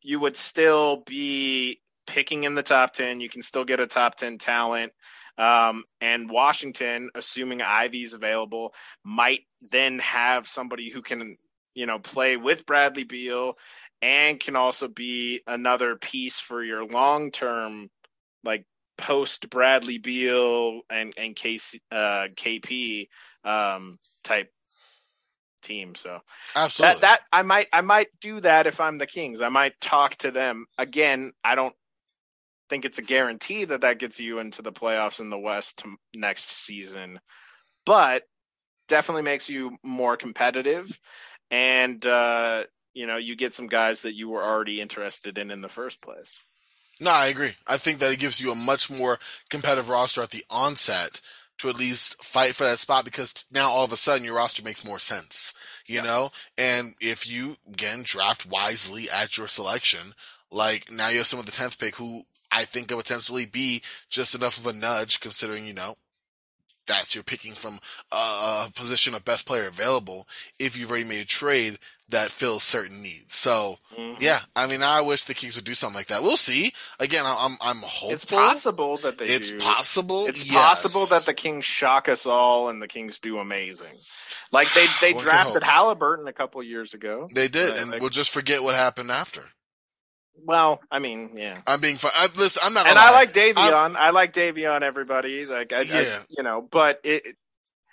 you would still be picking in the top 10 you can still get a top 10 talent. Um, and washington assuming ivey's available might then have somebody who can you know play with bradley beal and can also be another piece for your long term like post bradley beal and and KC, uh, kp um, type team so Absolutely. that that I might I might do that if I'm the Kings. I might talk to them again. I don't think it's a guarantee that that gets you into the playoffs in the West next season, but definitely makes you more competitive, and uh, you know you get some guys that you were already interested in in the first place. No, I agree. I think that it gives you a much more competitive roster at the onset to at least fight for that spot because now all of a sudden your roster makes more sense, you Yeah. know? And if you, again, draft wisely at your selection, like now you have someone with the 10th pick who I think could potentially be just enough of a nudge considering, you know, that's you're picking from a a position of best player available if you've already made a trade that fills certain needs. So, Mhm. yeah, I mean, I wish the Kings would do something like that. We'll see. Again, I- I'm I'm hopeful. It's possible that they It's do. possible. It's yes. possible that the Kings shock us all and the Kings do amazing. Like they they drafted. Halliburton a couple years ago. they did, and we'll just forget what happened after. Well, I mean, yeah. I'm being fun. I, listen, I'm not. And gonna I like Davion. I like Davion. Everybody like, I, I- Yeah. you know, but it,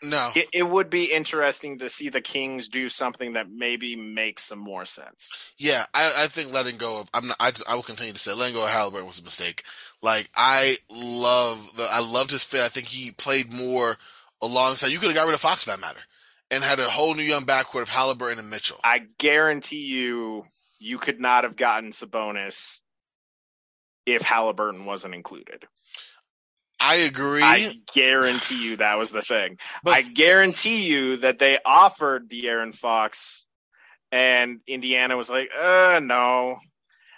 no. it it would be interesting to see the Kings do something that maybe makes some more sense. Yeah, I, I think letting go of I'm not, I just, I will continue to say letting go of Halliburton was a mistake. Like I love the I loved his fit. I think he played more alongside. You could have got rid of Fox for that matter, and had a whole new young backcourt of Halliburton and Mitchell. I guarantee you, you could not have gotten Sabonis if Halliburton wasn't included. I agree. I guarantee you that was the thing. But- I guarantee you that they offered De'Aaron Fox, and Indiana was like, "Uh, no."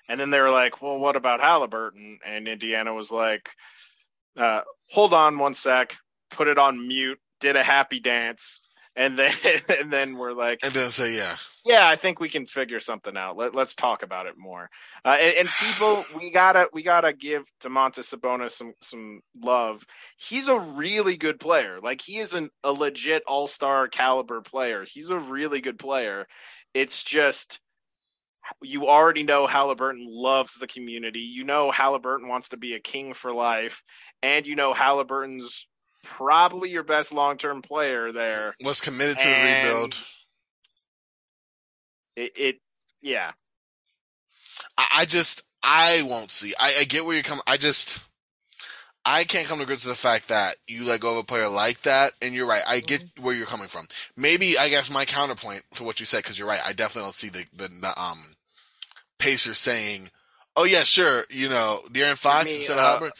And then they were like, "Well, what about Halliburton?" And Indiana was like, uh, "Hold on one sec." Put it on mute. Did a happy dance, and then and then we're like, and then say yeah. yeah, I think we can figure something out. Let, let's talk about it more. Uh, and, and people, we gotta we gotta give Domantas Sabonis some some love. He's a really good player. Like he is an, a legit All Star caliber player. He's a really good player. It's just you already know Halliburton loves the community. You know Halliburton wants to be a king for life, and you know Halliburton's probably your best long term player there. Was committed to the rebuild. It, it yeah. I, I just I won't see. I, I get where you're coming. I just I can't come to grips with the fact that you let go of a player like that. And you're right. I get where you're coming from. Maybe I guess my counterpoint to what you said because you're right. I definitely don't see the the, the um Pacers saying, "Oh yeah, sure," you know, De'Aaron Fox me, instead of uh, Halliburton.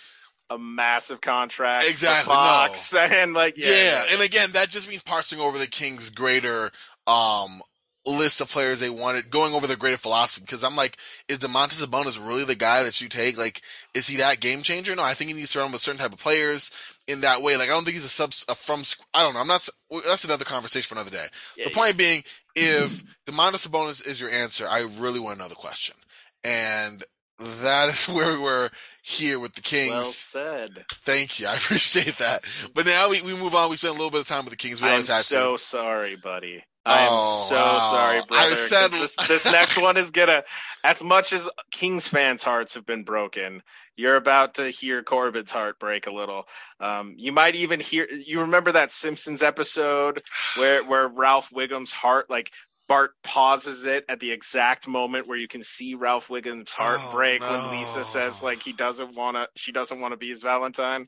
A massive contract. Exactly, Fox, and like yeah, Yeah, and again, that just means parsing over the Kings' greater um list of players they wanted, going over their greater philosophy. Because I'm like, is Domantas Sabonis really the guy that you take? Like, is he that game changer? No, I think he needs to run with certain type of players in that way. Like, I don't think he's a sub a from. I don't know. I'm not. That's another conversation for another day. yeah, the point being, if Domantas Sabonis is your answer, I really want to know the question, and that is where we're here with the Kings. well said. Thank you. I appreciate that. But now we, we move on. We spend a little bit of time with the Kings. We I'm had so to. sorry, buddy. I am Oh, so wow. sorry, I said- this, this next one is gonna, as much as Kings fans' hearts have been broken, you're about to hear Corbin's heart break a little. Um, you might even hear. You remember that Simpsons episode where where Ralph Wiggum's heart, like Bart pauses it at the exact moment where you can see Ralph Wiggum's heart Oh, break no. when Lisa says like he doesn't want to, she doesn't want to be his Valentine.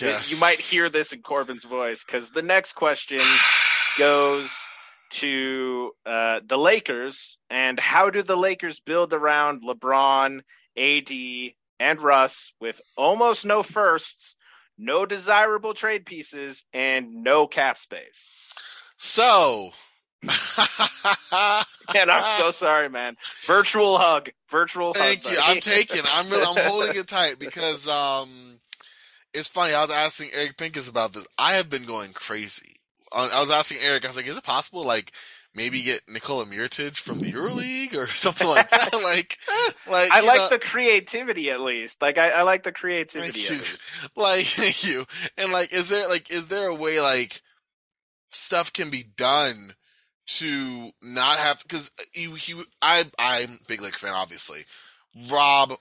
Yes. You might hear this in Corbin's voice because the next question goes to uh, the Lakers and how do the Lakers build around LeBron, AD, and Russ with almost no firsts, no desirable trade pieces, and no cap space. So, and I'm so sorry, man. Virtual hug, virtual hug. Thank hug. you. I'm taking. I'm really. I'm holding it tight because um, it's funny. I was asking Eric Pincus about this. I have been going crazy. Uh, I was asking Eric. I was like, "Is it possible, like, maybe get Nikola Mirotic from the EuroLeague or something like that? like, like I like know- the creativity at least. Like I, I like the creativity. Thank you. Like, thank you. And like, is there like, is there a way like stuff can be done to not have? Because you, uh, he, I, I'm big Laker fan, obviously. Rob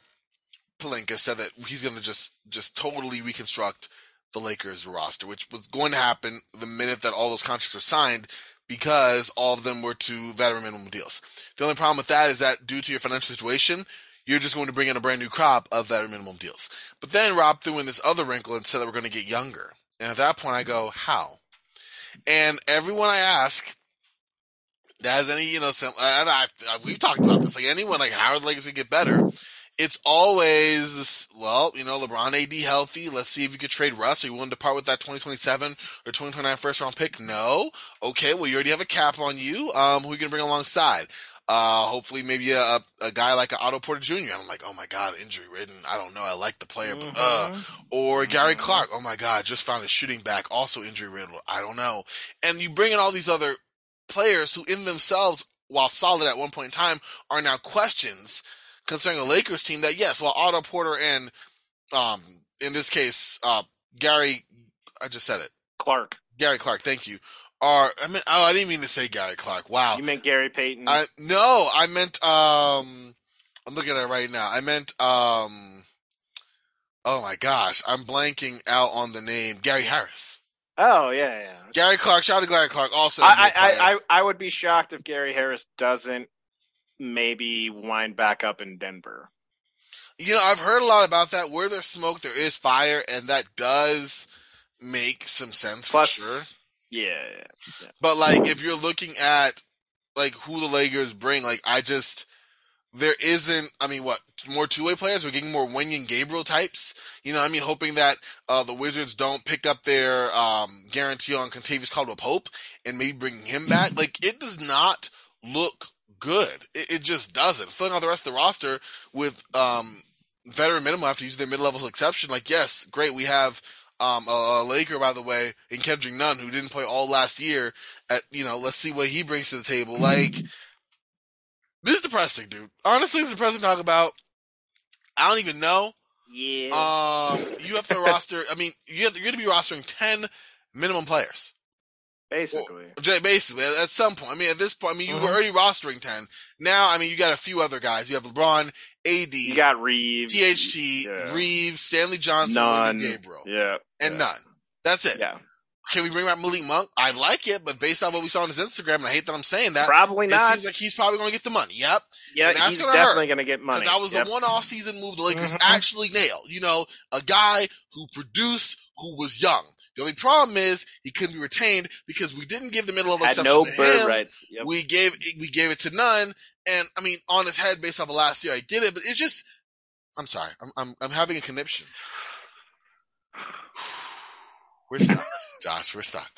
Pelinka said that he's going to just, just totally reconstruct the Lakers roster, which was going to happen the minute that all those contracts were signed because all of them were to veteran minimum deals. The only problem with that is that due to your financial situation, you're just going to bring in a brand new crop of veteran minimum deals. But then Rob threw in this other wrinkle and said that we're going to get younger. And at that point, I go, how? And everyone I ask has any, you know, some, I, I, we've talked about this. Like anyone, like how are the Lakers to get better? It's always, well, you know, LeBron AD healthy. Let's see if you could trade Russ. Are you willing to part with that 2027 or 2029 first round pick? No. Okay. Well, you already have a cap on you. Um, who are you going to bring alongside? Uh, hopefully maybe a, a guy like Otto Porter Jr. I'm like, oh my God, injury ridden. I don't know. I like the player, but, uh, Mhm. or Gary Mhm. Clark. Oh my God, just found a shooting back, also injury riddled. I don't know. And you bring in all these other players who, in themselves, while solid at one point in time, are now questions concerning a Lakers team that, yes, while Otto Porter and, um, in this case, uh, Gary, I just said it, Clark. Gary Clark, thank you, are, I mean, oh, I didn't mean to say Gary Clark. Wow. You meant Gary Payton. I, no, I meant, um, I'm looking at it right now. I meant, um, oh my gosh, I'm blanking out on the name, Gary Harris. Oh yeah, yeah. Gary Clark, shout out to Gary Clark, also. I, I. I, I, would be shocked if Gary Harris doesn't maybe wind back up in Denver. You know, I've heard a lot about that. Where there's smoke, there is fire, and that does make some sense Plus- for sure. Yeah. But like, if you're looking at like who the Lakers bring, like I just there isn't. I mean, what more two way players? We're getting more Wenyen Gabriel types. You know, I mean, hoping that uh, the Wizards don't pick up their um, guarantee on Kentavious Caldwell Pope and maybe bringing him back. Like, it does not look good. It, it just doesn't. Filling out the rest of the roster with um, veteran minimum after using their mid level exception. Like, yes, great. We have um, a, a Laker, by the way, in Kendrick Nunn, who didn't play all last year. At you know, let's see what he brings to the table. Like, this is depressing, dude. Honestly, it's depressing to talk about. I don't even know. Yeah. Um, you have to roster. I mean, you have, you're going to be rostering ten minimum players. Basically. J- Basically, at some point. I mean, at this point, I mean, you Mhm. were already rostering ten. Now, I mean, you got a few other guys. You have LeBron, AD, you got Reaves. THT, Yeah. Reaves, Stanley Johnson, Nunn. Gabriel, Yeah. and yeah. none. That's it. Yeah. Can we bring back Malik Monk? I like it, but based on what we saw on his Instagram, and I hate that I'm saying that, Probably it not. seems like he's probably going to get the money. Yep. yeah, he's gonna definitely going to get money. Because that was Yep. the one off-season move the Lakers Mhm. actually nailed. You know, a guy who produced, who was young. The only problem is he couldn't be retained because we didn't give the middle level exception no to bird him. rights. Yep. We gave we gave it to Nunn. And I mean, on his head, based off of last year, I did it, but it's just. I'm sorry. I'm I'm, I'm having a conniption. We're stuck, Josh. We're stuck.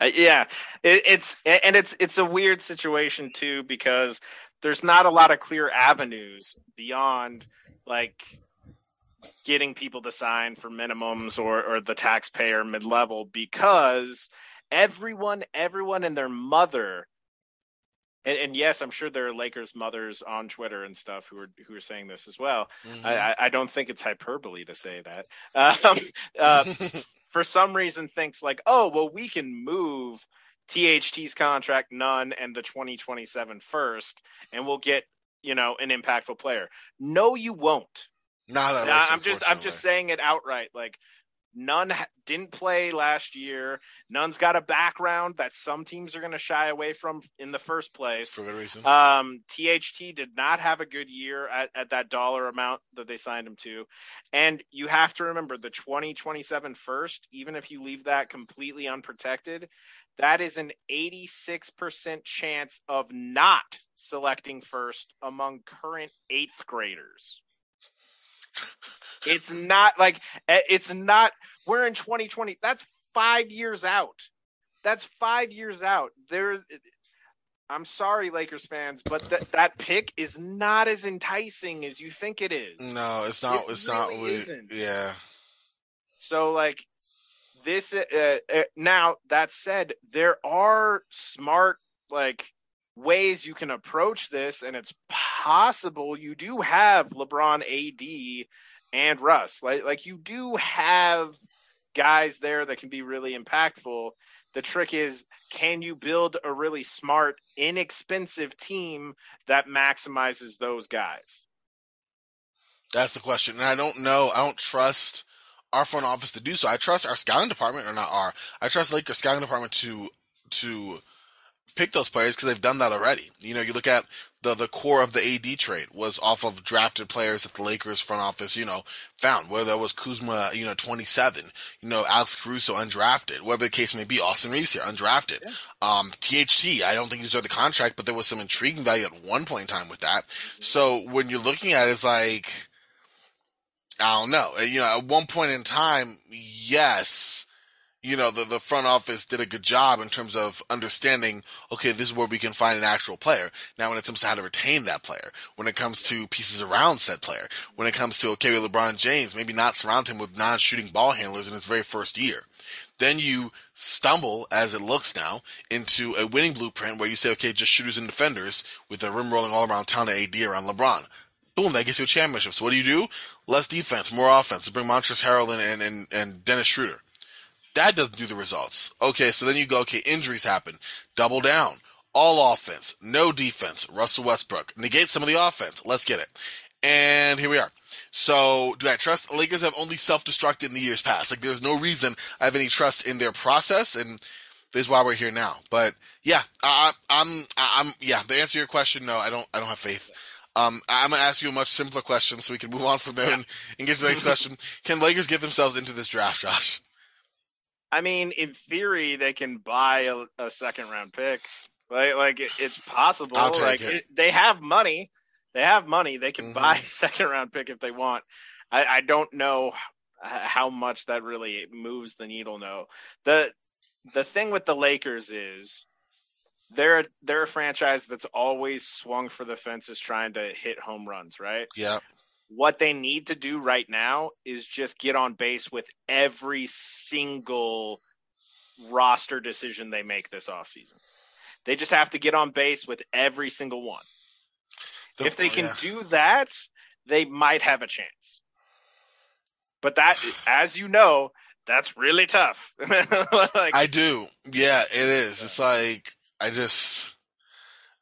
Uh, yeah, it, it's and it's it's a weird situation too because there's not a lot of clear avenues beyond like getting people to sign for minimums or or the taxpayer mid level because everyone everyone and their mother and, and yes I'm sure there are Lakers mothers on Twitter and stuff who are who are saying this as well Mhm. I, I I don't think it's hyperbole to say that um, uh, for some reason thinks like, oh, well, we can move THT's contract Nunn and the 2027 first, and we'll get you know an impactful player. No, you won't. Nah, that I- works, I'm just I'm just saying it outright. Like Nunn didn't play last year. Nunn's got a background that some teams are going to shy away from in the first place. For good reason. Um, THT did not have a good year at, at that dollar amount that they signed him to. And you have to remember the 2027 first, even if you leave that completely unprotected, that is an 86% chance of not selecting first among current eighth graders. It's not like eh, it's not. We're in 2020. That's five years out. That's five years out. There's. I'm sorry, Lakers fans, but that that pick is not as enticing as you think it is. No, it's not. It it's really not. we- isn't. Yeah. So like this uh, uh, now that said there are smart like ways you can approach this and it's possible you do have LeBron AD and Russ like like you do have guys there that can be really impactful the trick is can you build a really smart inexpensive team that maximizes those guys That's the question. And I don't know. I don't trust our front office to do so. I trust our scouting department, or not our. I trust Lakers scouting department to to pick those players because they've done that already. You know, you look at the the core of the AD trade was off of drafted players that the Lakers front office, you know, found. Whether that was Kuzma, you know, twenty seven, you know, Alex Caruso undrafted, whatever the case may be. Austin Reaves here undrafted. Um, THT, I don't think he deserved the contract, but there was some intriguing value at one point in time with that. So when you're looking at it, it's like. I don't know. Uh, You know, at one point in time, yes, you know, the, the front office did a good job in terms of understanding, okay, this is where we can find an actual player. Now, when it comes to how to retain that player, when it comes to pieces around said player, when it comes to, okay, LeBron James, maybe not surround him with non-shooting ball handlers in his very first year. Then you stumble, as it looks now, into a winning blueprint where you say, okay, just shooters and defenders with a rim rolling all around town AD around LeBron. Boom, that gets you a championship. So what do you do? Less defense, more offense. Bring Montrezl Harrell and, and, and Dennis Schroeder. That doesn't do the results. Okay, so then you go, okay, injuries happen. Double down. All offense, no defense. Russell Westbrook. Negate some of the offense. Let's get it. And here we are. So, do I trust the Lakers have only self-destructed in the years past? Like, there's no reason I have any trust in their process, and this is why we're here now. But yeah, I, I- I'm, I'm, yeah. To answer your question, no, I don't, I don't have faith. Um, I'm gonna ask you a much simpler question so we can move on from there and, and get to the next question. Can Lakers get themselves into this draft, Josh? I mean, in theory, they can buy a, a second round pick. Like, like it, it's possible. I'll take like it. they have money. They have money. They can Mhm. buy a second round pick if they want. I, I don't know how much that really moves the needle. No, the the thing with the Lakers is they're they're a franchise that's always swung for the fences trying to hit home runs, right? Yeah. What they need to do right now is just get on base with every single roster decision they make this offseason. They just have to get on base with every single one. The- if they can yeah. do that, they might have a chance. But that, as you know, that's really tough. like, I do. Yeah, it is. It's like I just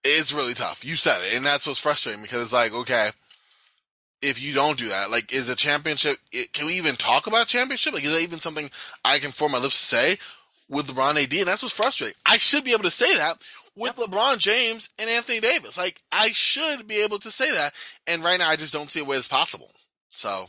it's really tough. You said it, and that's what's frustrating because it's like, okay, if you don't do that, like, is a championship? It, can we even talk about championship? Like, is that even something I can form my lips to say with LeBron AD? And that's what's frustrating. I should be able to say that with LeBron James and Anthony Davis. Like, I should be able to say that, and right now I just don't see a way it's possible. So.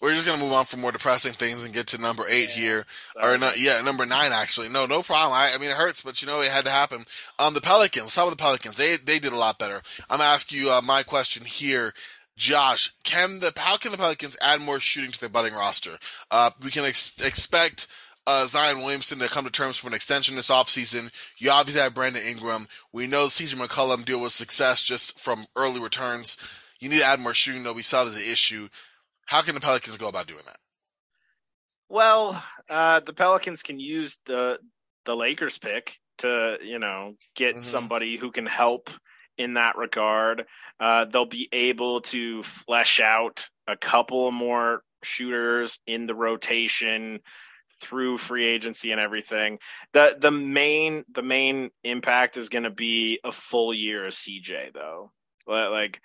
We're just gonna move on from more depressing things and get to number eight Yeah. here sorry. or no, yeah, number nine actually. No, no problem. I, I mean, it hurts, but you know, it had to happen. Um, the Pelicans. How about the Pelicans? They they did a lot better. I'm gonna ask you uh, my question here, Josh. Can the how can the Pelicans add more shooting to their budding roster? Uh, we can ex- expect. Uh, Zion Williamson to come to terms for an extension this offseason. You obviously have Brandon Ingram. We know CJ McCollum deal with success just from early returns. You need to add more shooting, though. We saw there's an issue. How can the Pelicans go about doing that? Well, uh, the Pelicans can use the the Lakers pick to you know get Mhm. somebody who can help in that regard. Uh, they'll be able to flesh out a couple more shooters in the rotation through free agency and everything. The the main the main impact is going to be a full year of CJ though. Like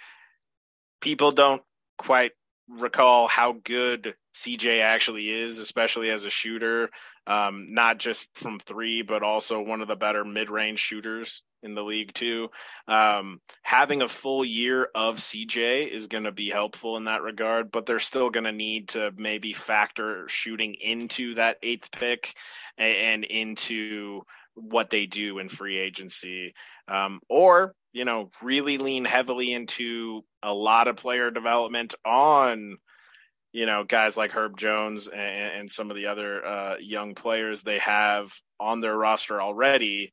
people don't quite recall how good CJ actually is, especially as a shooter, um, not just from three, but also one of the better mid range shooters in the league, too. Um, having a full year of CJ is going to be helpful in that regard, but they're still going to need to maybe factor shooting into that eighth pick and, and into what they do in free agency. Um, or you know, really lean heavily into a lot of player development on, you know, guys like Herb Jones and, and some of the other uh, young players they have on their roster already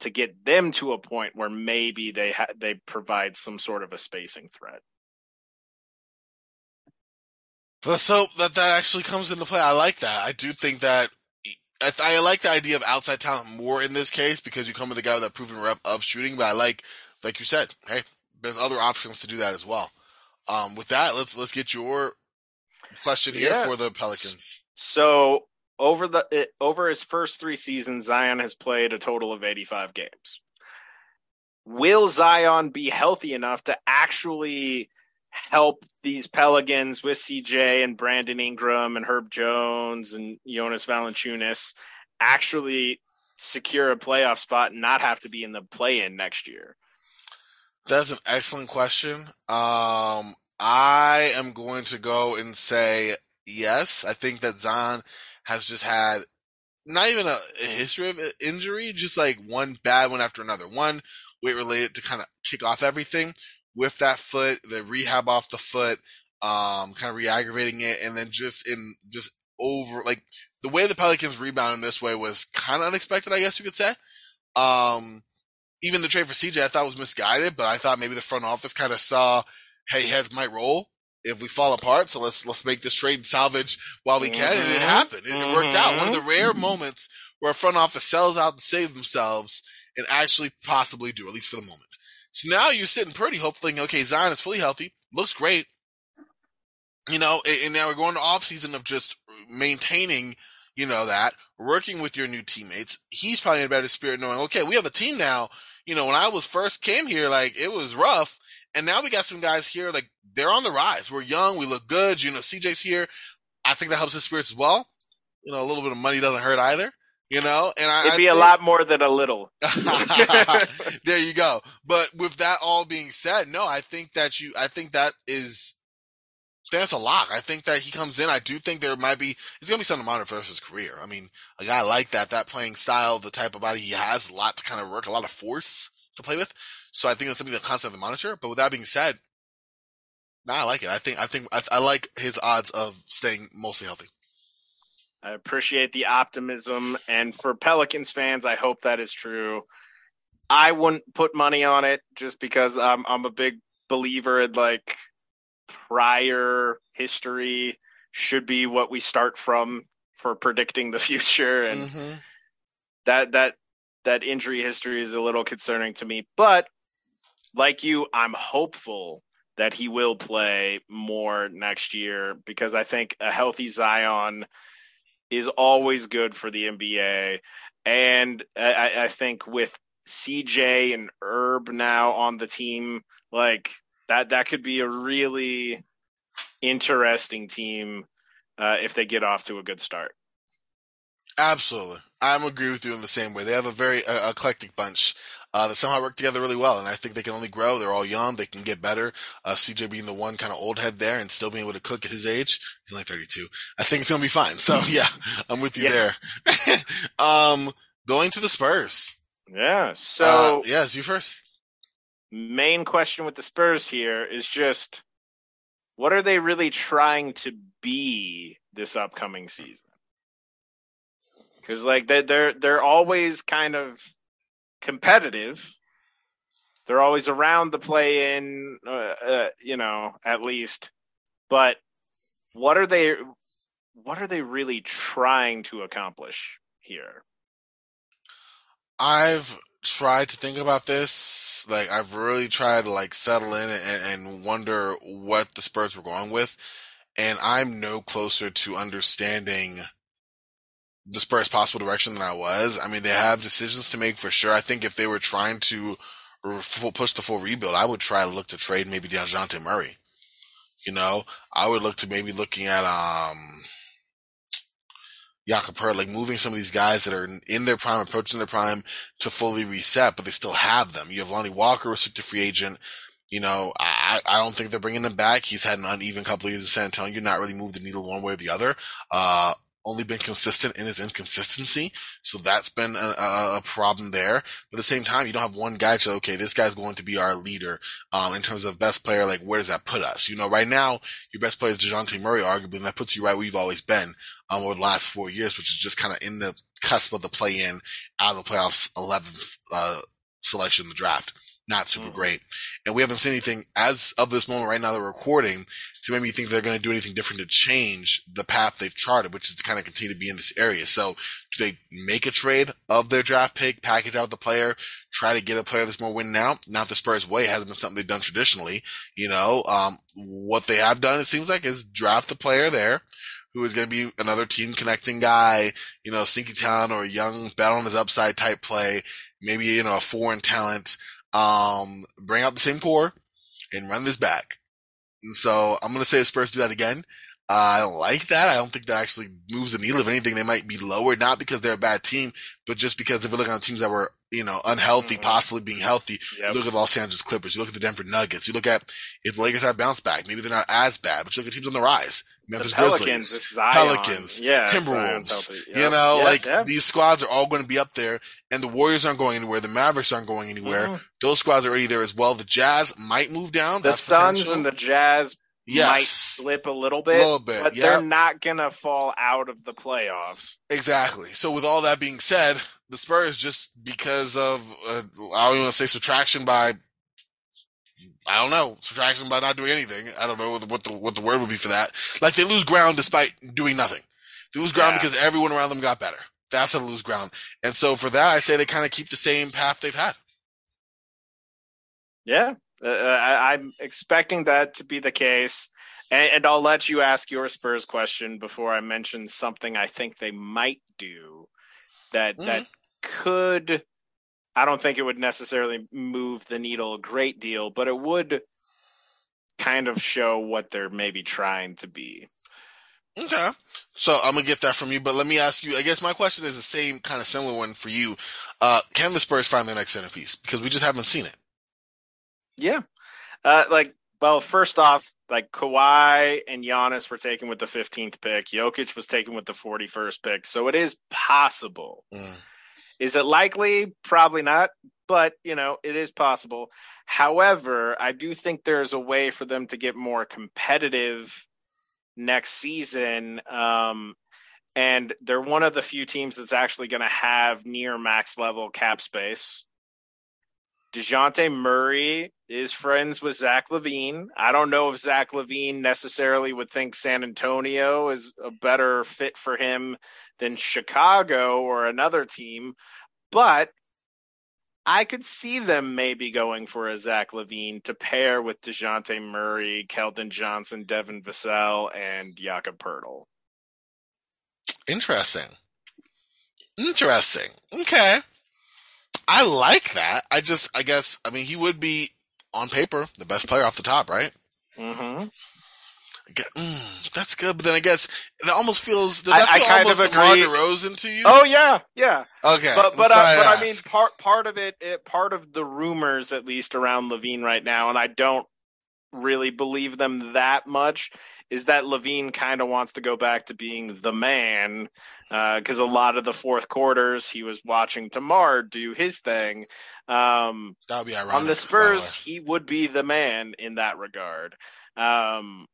to get them to a point where maybe they ha- they provide some sort of a spacing threat. Let's hope that that actually comes into play. I like that. I do think that I, I, like the idea of outside talent more in this case because you come with a guy with a proven rep of shooting. But I like like you said, hey, there's other options to do that as well. Um, with that, let's let's get your question here yeah. for the Pelicans. So over the it, over his first three seasons, Zion has played a total of 85 games. Will Zion be healthy enough to actually help these Pelicans with CJ and Brandon Ingram and Herb Jones and Jonas Valanciunas actually secure a playoff spot and not have to be in the play-in next year? That's an excellent question. Um, I am going to go and say yes. I think that Zion has just had not even a, a history of injury, just like one bad one after another. One weight related to kind of kick off everything with that foot, the rehab off the foot, um, kind of re-aggravating it, and then just in just over like the way the Pelicans rebounded this way was kind of unexpected, I guess you could say. Um, even the trade for CJ I thought was misguided, but I thought maybe the front office kind of saw, hey, heads might roll if we fall apart, so let's let's make this trade salvage while we can, mm-hmm. and it mm-hmm. happened. It, mm-hmm. it, worked out. One of the mm-hmm. rare moments where a front office sells out to save themselves and actually possibly do, at least for the moment. So now you're sitting pretty, hoping, okay, Zion is fully healthy, looks great. You know, and, and now we're going to off season of just maintaining, you know, that working with your new teammates. He's probably in a better spirit knowing, okay, we have a team now you know, when I was first came here, like it was rough. And now we got some guys here, like they're on the rise. We're young. We look good. You know, CJ's here. I think that helps his spirits as well. You know, a little bit of money doesn't hurt either. You know, and I, it'd be I think, a lot more than a little. there you go. But with that all being said, no, I think that you, I think that is that's a lock. I think that he comes in. I do think there might be it's gonna be something to monitor for his career. I mean, a guy like that, that playing style, the type of body he has, a lot to kind of work, a lot of force to play with. So I think it's something to constantly monitor. But with that being said, nah, I like it. I think I think I, I like his odds of staying mostly healthy. I appreciate the optimism, and for Pelicans fans, I hope that is true. I wouldn't put money on it just because I'm I'm a big believer in like prior history should be what we start from for predicting the future and mm-hmm. that that that injury history is a little concerning to me but like you i'm hopeful that he will play more next year because i think a healthy zion is always good for the nba and i, I think with cj and herb now on the team like that that could be a really interesting team uh, if they get off to a good start. Absolutely, I'm agree with you in the same way. They have a very uh, eclectic bunch uh, that somehow work together really well, and I think they can only grow. They're all young; they can get better. Uh, CJ being the one kind of old head there, and still being able to cook at his age. He's only 32. I think it's gonna be fine. So yeah, I'm with you yeah. there. um, going to the Spurs. Yeah. So uh, yes, you first main question with the Spurs here is just what are they really trying to be this upcoming season? Because like they they're they're always kind of competitive. They're always around the play in, uh, uh, you know, at least. But what are they? What are they really trying to accomplish here? I've tried to think about this. Like I've really tried to like settle in and, and wonder what the Spurs were going with, and I'm no closer to understanding Spurs' possible direction than I was. I mean, they have decisions to make for sure. I think if they were trying to push the full rebuild, I would try to look to trade maybe Dejounte Murray. You know, I would look to maybe looking at um Jakob like moving some of these guys that are in their prime, approaching their prime to fully reset, but they still have them. You have Lonnie Walker, restricted free agent. You know, I, I don't think they're bringing him back. He's had an uneven couple of years in San Antonio, not really moved the needle one way or the other. Uh, only been consistent in his inconsistency. So that's been a, a, problem there. But at the same time, you don't have one guy to, okay, this guy's going to be our leader, um, in terms of best player. Like, where does that put us? You know, right now, your best player is DeJounte Murray, arguably, and that puts you right where you've always been, um, over the last four years, which is just kind of in the cusp of the play in out of the playoffs 11th, uh, selection in the draft not super mm. great. And we haven't seen anything as of this moment right now that we're recording to make me think they're going to do anything different to change the path they've charted, which is to kind of continue to be in this area. So do they make a trade of their draft pick, package out the player, try to get a player that's more win now? Not the Spurs way. It hasn't been something they've done traditionally. You know, um, what they have done, it seems like, is draft the player there who is going to be another team connecting guy, you know, Sinky Town or a young bet on his upside type play, maybe, you know, a foreign talent um, bring out the same core and run this back. And so I'm going to say the Spurs do that again. Uh, I don't like that. I don't think that actually moves the needle. If anything, they might be lower, not because they're a bad team, but just because if you look at teams that were, you know, unhealthy, mm-hmm. possibly being healthy, yep. you look at Los Angeles Clippers, you look at the Denver Nuggets, you look at if the Lakers have bounced back, maybe they're not as bad, but you look at teams on the rise. Memphis Grizzlies, Pelicans, yeah, Timberwolves. Yep. You know, yep. like yep. these squads are all going to be up there, and the Warriors aren't going anywhere. The Mavericks aren't going anywhere. Mm-hmm. Those squads are already there as well. The Jazz might move down. The Suns and the Jazz yes. might slip a little bit, a little bit but they're not going to fall out of the playoffs. Exactly. So, with all that being said, the Spurs just because of uh, I don't even want to say subtraction by I don't know, subtraction by not doing anything. I don't know what the what the word would be for that. Like they lose ground despite doing nothing. They lose ground yeah. because everyone around them got better. That's how they lose ground. And so for that, I say they kind of keep the same path they've had. Yeah, uh, I, am expecting that to be the case. And, and, I'll let you ask your Spurs question before I mention something I think they might do that mm-hmm. that could I don't think it would necessarily move the needle a great deal, but it would kind of show what they're maybe trying to be. Okay. So I'm gonna get that from you, but let me ask you. I guess my question is the same kind of similar one for you. Uh, can the Spurs find their next centerpiece? Because we just haven't seen it. Yeah. Uh, like, well, first off, like Kawhi and Giannis were taken with the 15th pick. Jokic was taken with the 41st pick. So it is possible. Mm. Is it likely? Probably not, but you know, it is possible. However, I do think there's a way for them to get more competitive next season. Um, and they're one of the few teams that's actually going to have near max level cap space. DeJounte Murray is friends with Zach LaVine. I don't know if Zach LaVine necessarily would think San Antonio is a better fit for him than Chicago or another team, but I could see them maybe going for a Zach LaVine to pair with DeJounte Murray, Keldon Johnson, Devin Vassell, and Jakob Poeltl. Interesting. Interesting. Okay. I like that. I just, I guess, I mean, he would be on paper the best player off the top, right? Mm-hmm. Mm, that's good, but then I guess it almost feels. That I, I kind almost of agree. DeRozan to Rose into you? Oh yeah, yeah. Okay, but but, uh, but I mean, part part of it, it, part of the rumors, at least around LaVine right now, and I don't really believe them that much, is that LaVine kind of wants to go back to being the man because uh, a lot of the fourth quarters he was watching DeMar do his thing. Um, that would be ironic. On the Spurs, he would be the man in that regard. Um,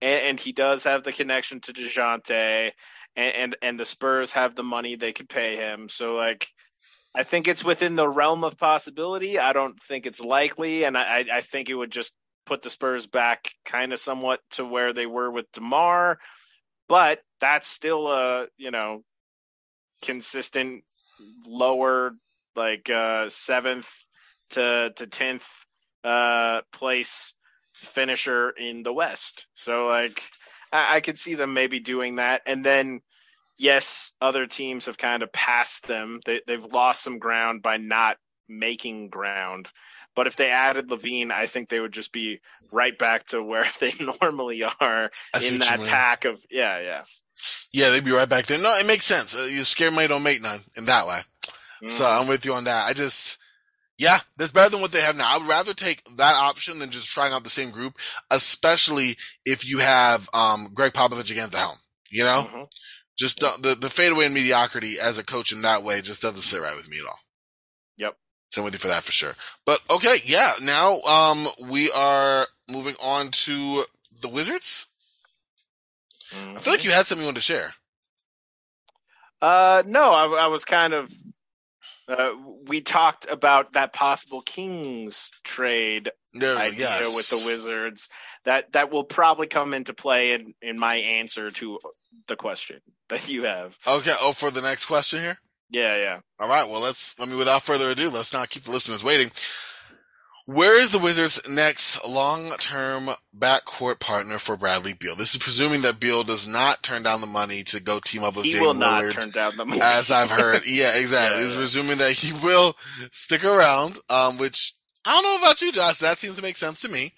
and, and, he does have the connection to Dejounte, and, and and the Spurs have the money they could pay him. So like, I think it's within the realm of possibility. I don't think it's likely, and I I think it would just put the Spurs back kind of somewhat to where they were with Demar, but that's still a you know consistent lower like uh seventh to to tenth uh place finisher in the West. So like I, I could see them maybe doing that. And then yes, other teams have kind of passed them. They they've lost some ground by not making ground. But if they added LaVine, I think they would just be right back to where they normally are in that pack of yeah, yeah. Yeah, they'd be right back there. No, it makes sense. Uh, you scare money don't make none in that way. Mm-hmm. So I'm with you on that. I just, yeah, that's better than what they have now. I would rather take that option than just trying out the same group, especially if you have um, Gregg Popovich again at the helm. You know, mm-hmm. just the, the the fadeaway in mediocrity as a coach in that way just doesn't sit right with me at all. So I'm with you for that for sure. But okay, yeah. Now um, we are moving on to the Wizards. Mm-hmm. I feel like you had something you wanted to share. Uh, no, I, I was kind of. Uh, we talked about that possible Kings trade no, idea yes. with the Wizards. That that will probably come into play in in my answer to the question that you have. Okay. Oh, for the next question here. Yeah, yeah. All right. Well, let's. I mean, without further ado, let's not keep the listeners waiting. Where is the Wizards' next long-term backcourt partner for Bradley Beal? This is presuming that Beal does not turn down the money to go team up with he Dame Lillard. turn down the money, as I've heard. yeah, exactly. yeah, yeah. presuming that he will stick around. Um, which I don't know about you, Josh. That seems to make sense to me.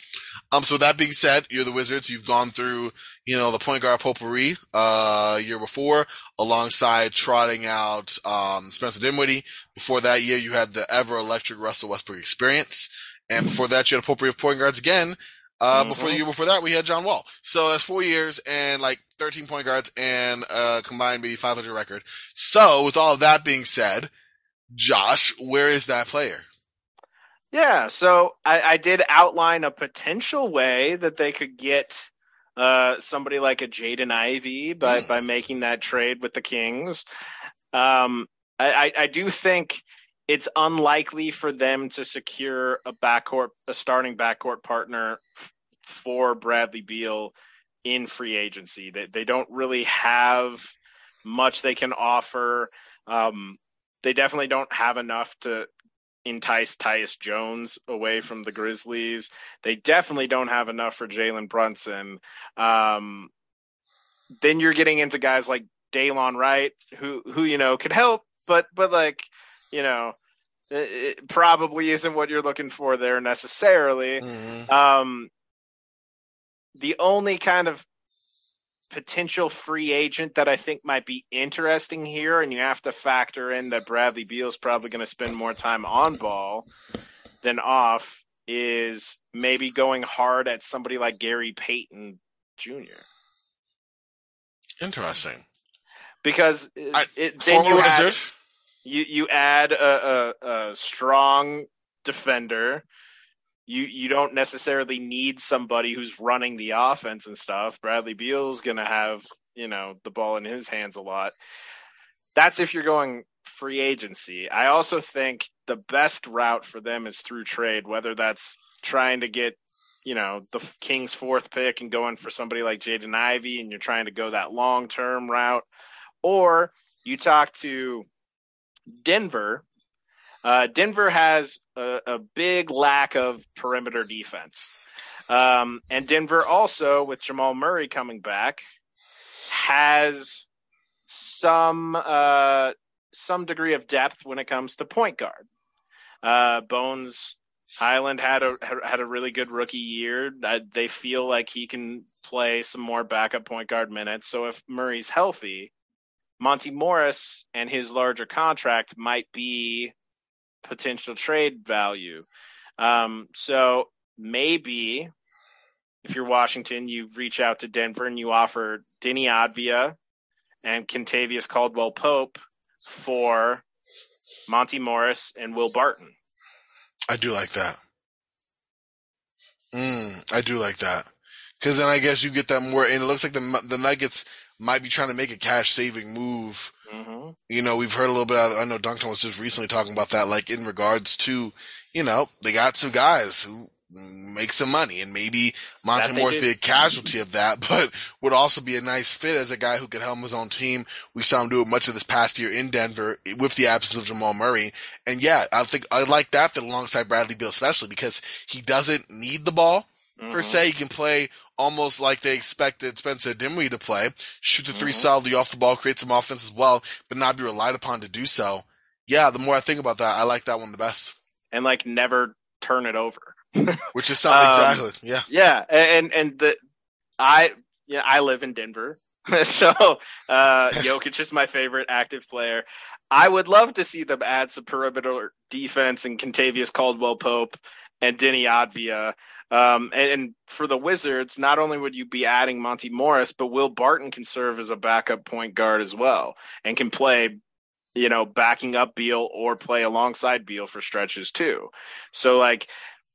Um, so that being said, you're the Wizards. You've gone through, you know, the point guard potpourri, uh, year before, alongside trotting out, um, Spencer Dinwiddie. Before that year, you had the ever electric Russell Westbrook experience. And before that, you had a potpourri of point guards again. Uh, mm-hmm. before the year before that, we had John Wall. So that's four years and like 13 point guards and uh, combined maybe 500 record. So with all of that being said, Josh, where is that player? Yeah, so I, I did outline a potential way that they could get uh, somebody like a Jaden Ivey by, by making that trade with the Kings. Um, I, I, I do think it's unlikely for them to secure a backcourt, a starting backcourt partner for Bradley Beal in free agency. They, they don't really have much they can offer. Um, they definitely don't have enough to entice Tyus Jones away from the Grizzlies. They definitely don't have enough for Jalen Brunson. Um, then you're getting into guys like Delon Wright, who who you know could help, but but like you know it probably isn't what you're looking for there necessarily. Mm-hmm. Um, the only kind of potential free agent that I think might be interesting here, and you have to factor in that Bradley Beal's probably going to spend more time on ball than off, is maybe going hard at somebody like Gary Payton Jr. Interesting. Because uh, I, it, then you wizard you you add a, a, a strong defender. You you don't necessarily need somebody who's running the offense and stuff. Bradley Beal's gonna have you know the ball in his hands a lot. That's if you're going free agency. I also think the best route for them is through trade, whether that's trying to get you know the Kings' fourth pick and going for somebody like Jaden Ivey, and you're trying to go that long term route, or you talk to Denver, uh, Denver has a, a, big lack of perimeter defense. Um, and Denver also, with Jamal Murray coming back, has some uh, some degree of depth when it comes to point guard. Uh, Bones Hyland had a had a really good rookie year. they feel like he can play some more backup point guard minutes. So if Murray's healthy, Monte Morris and his larger contract might be potential trade value. Um, so maybe if you're Washington, you reach out to Denver and you offer Deni Avdija and Kentavious Caldwell Pope for Monte Morris and Will Barton. I do like that. Mm, I do like that. Because then I guess you get that more, and it looks like the the Nuggets might be trying to make a cash saving move. Mm-hmm. You know, we've heard a little bit. Of, I know Duncan was just recently talking about that, like in regards to, you know, they got some guys who make some money, and maybe Monte Morris be a casualty of that, but would also be a nice fit as a guy who could help his own team. We saw him do it much of this past year in Denver with the absence of Jamal Murray, and yeah, I think I like that fit alongside Bradley Beal, especially because he doesn't need the ball mm-hmm. per se. He can play almost like they expected Spencer Dinwiddie to play, shoot the 3 mm-hmm. solidly off the ball, create some offense as well, but not be relied upon to do so. Yeah, the more I think about that, I like that one the best. And like never turn it over. Which is something um, exactly, yeah, yeah, and and the I yeah I live in Denver, so uh, Jokic is my favorite active player. I would love to see them add some perimeter defense and Kentavious Caldwell Pope and Deni Avdija. Um, and, and, for the Wizards, not only would you be adding Monte Morris, but Will Barton can serve as a backup point guard as well and can play, you know, backing up Beal or play alongside Beal for stretches too. So, like,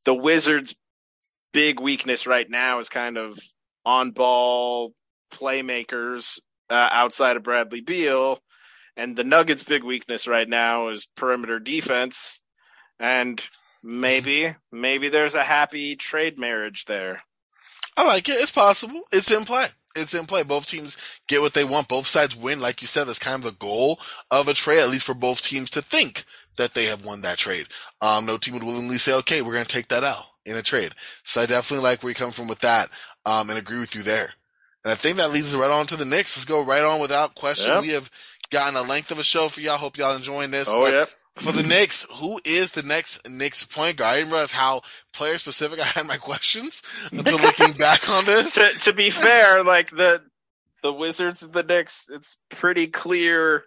the Wizards' big weakness right now is kind of on ball playmakers uh, outside of Bradley Beal. And the Nuggets' big weakness right now is perimeter defense. And maybe, maybe there's a happy trade marriage there. I like it. It's possible. It's in play. It's in play. Both teams get what they want. Both sides win. Like you said, that's kind of the goal of a trade, at least for both teams to think that they have won that trade. Um, no team would willingly say, okay, we're going to take that out in a trade. So I definitely like where you come from with that, um, and agree with you there. And I think that leads us right on to the Knicks. Let's go right on without question. Yep. We have gotten a length of a show for y'all. Hope y'all enjoying this. Oh, yeah. For the Knicks, who is the next Knicks point guard? I didn't realize how player specific I had my questions until looking back on this. to, to be fair, like the the Wizards and the Knicks, it's pretty clear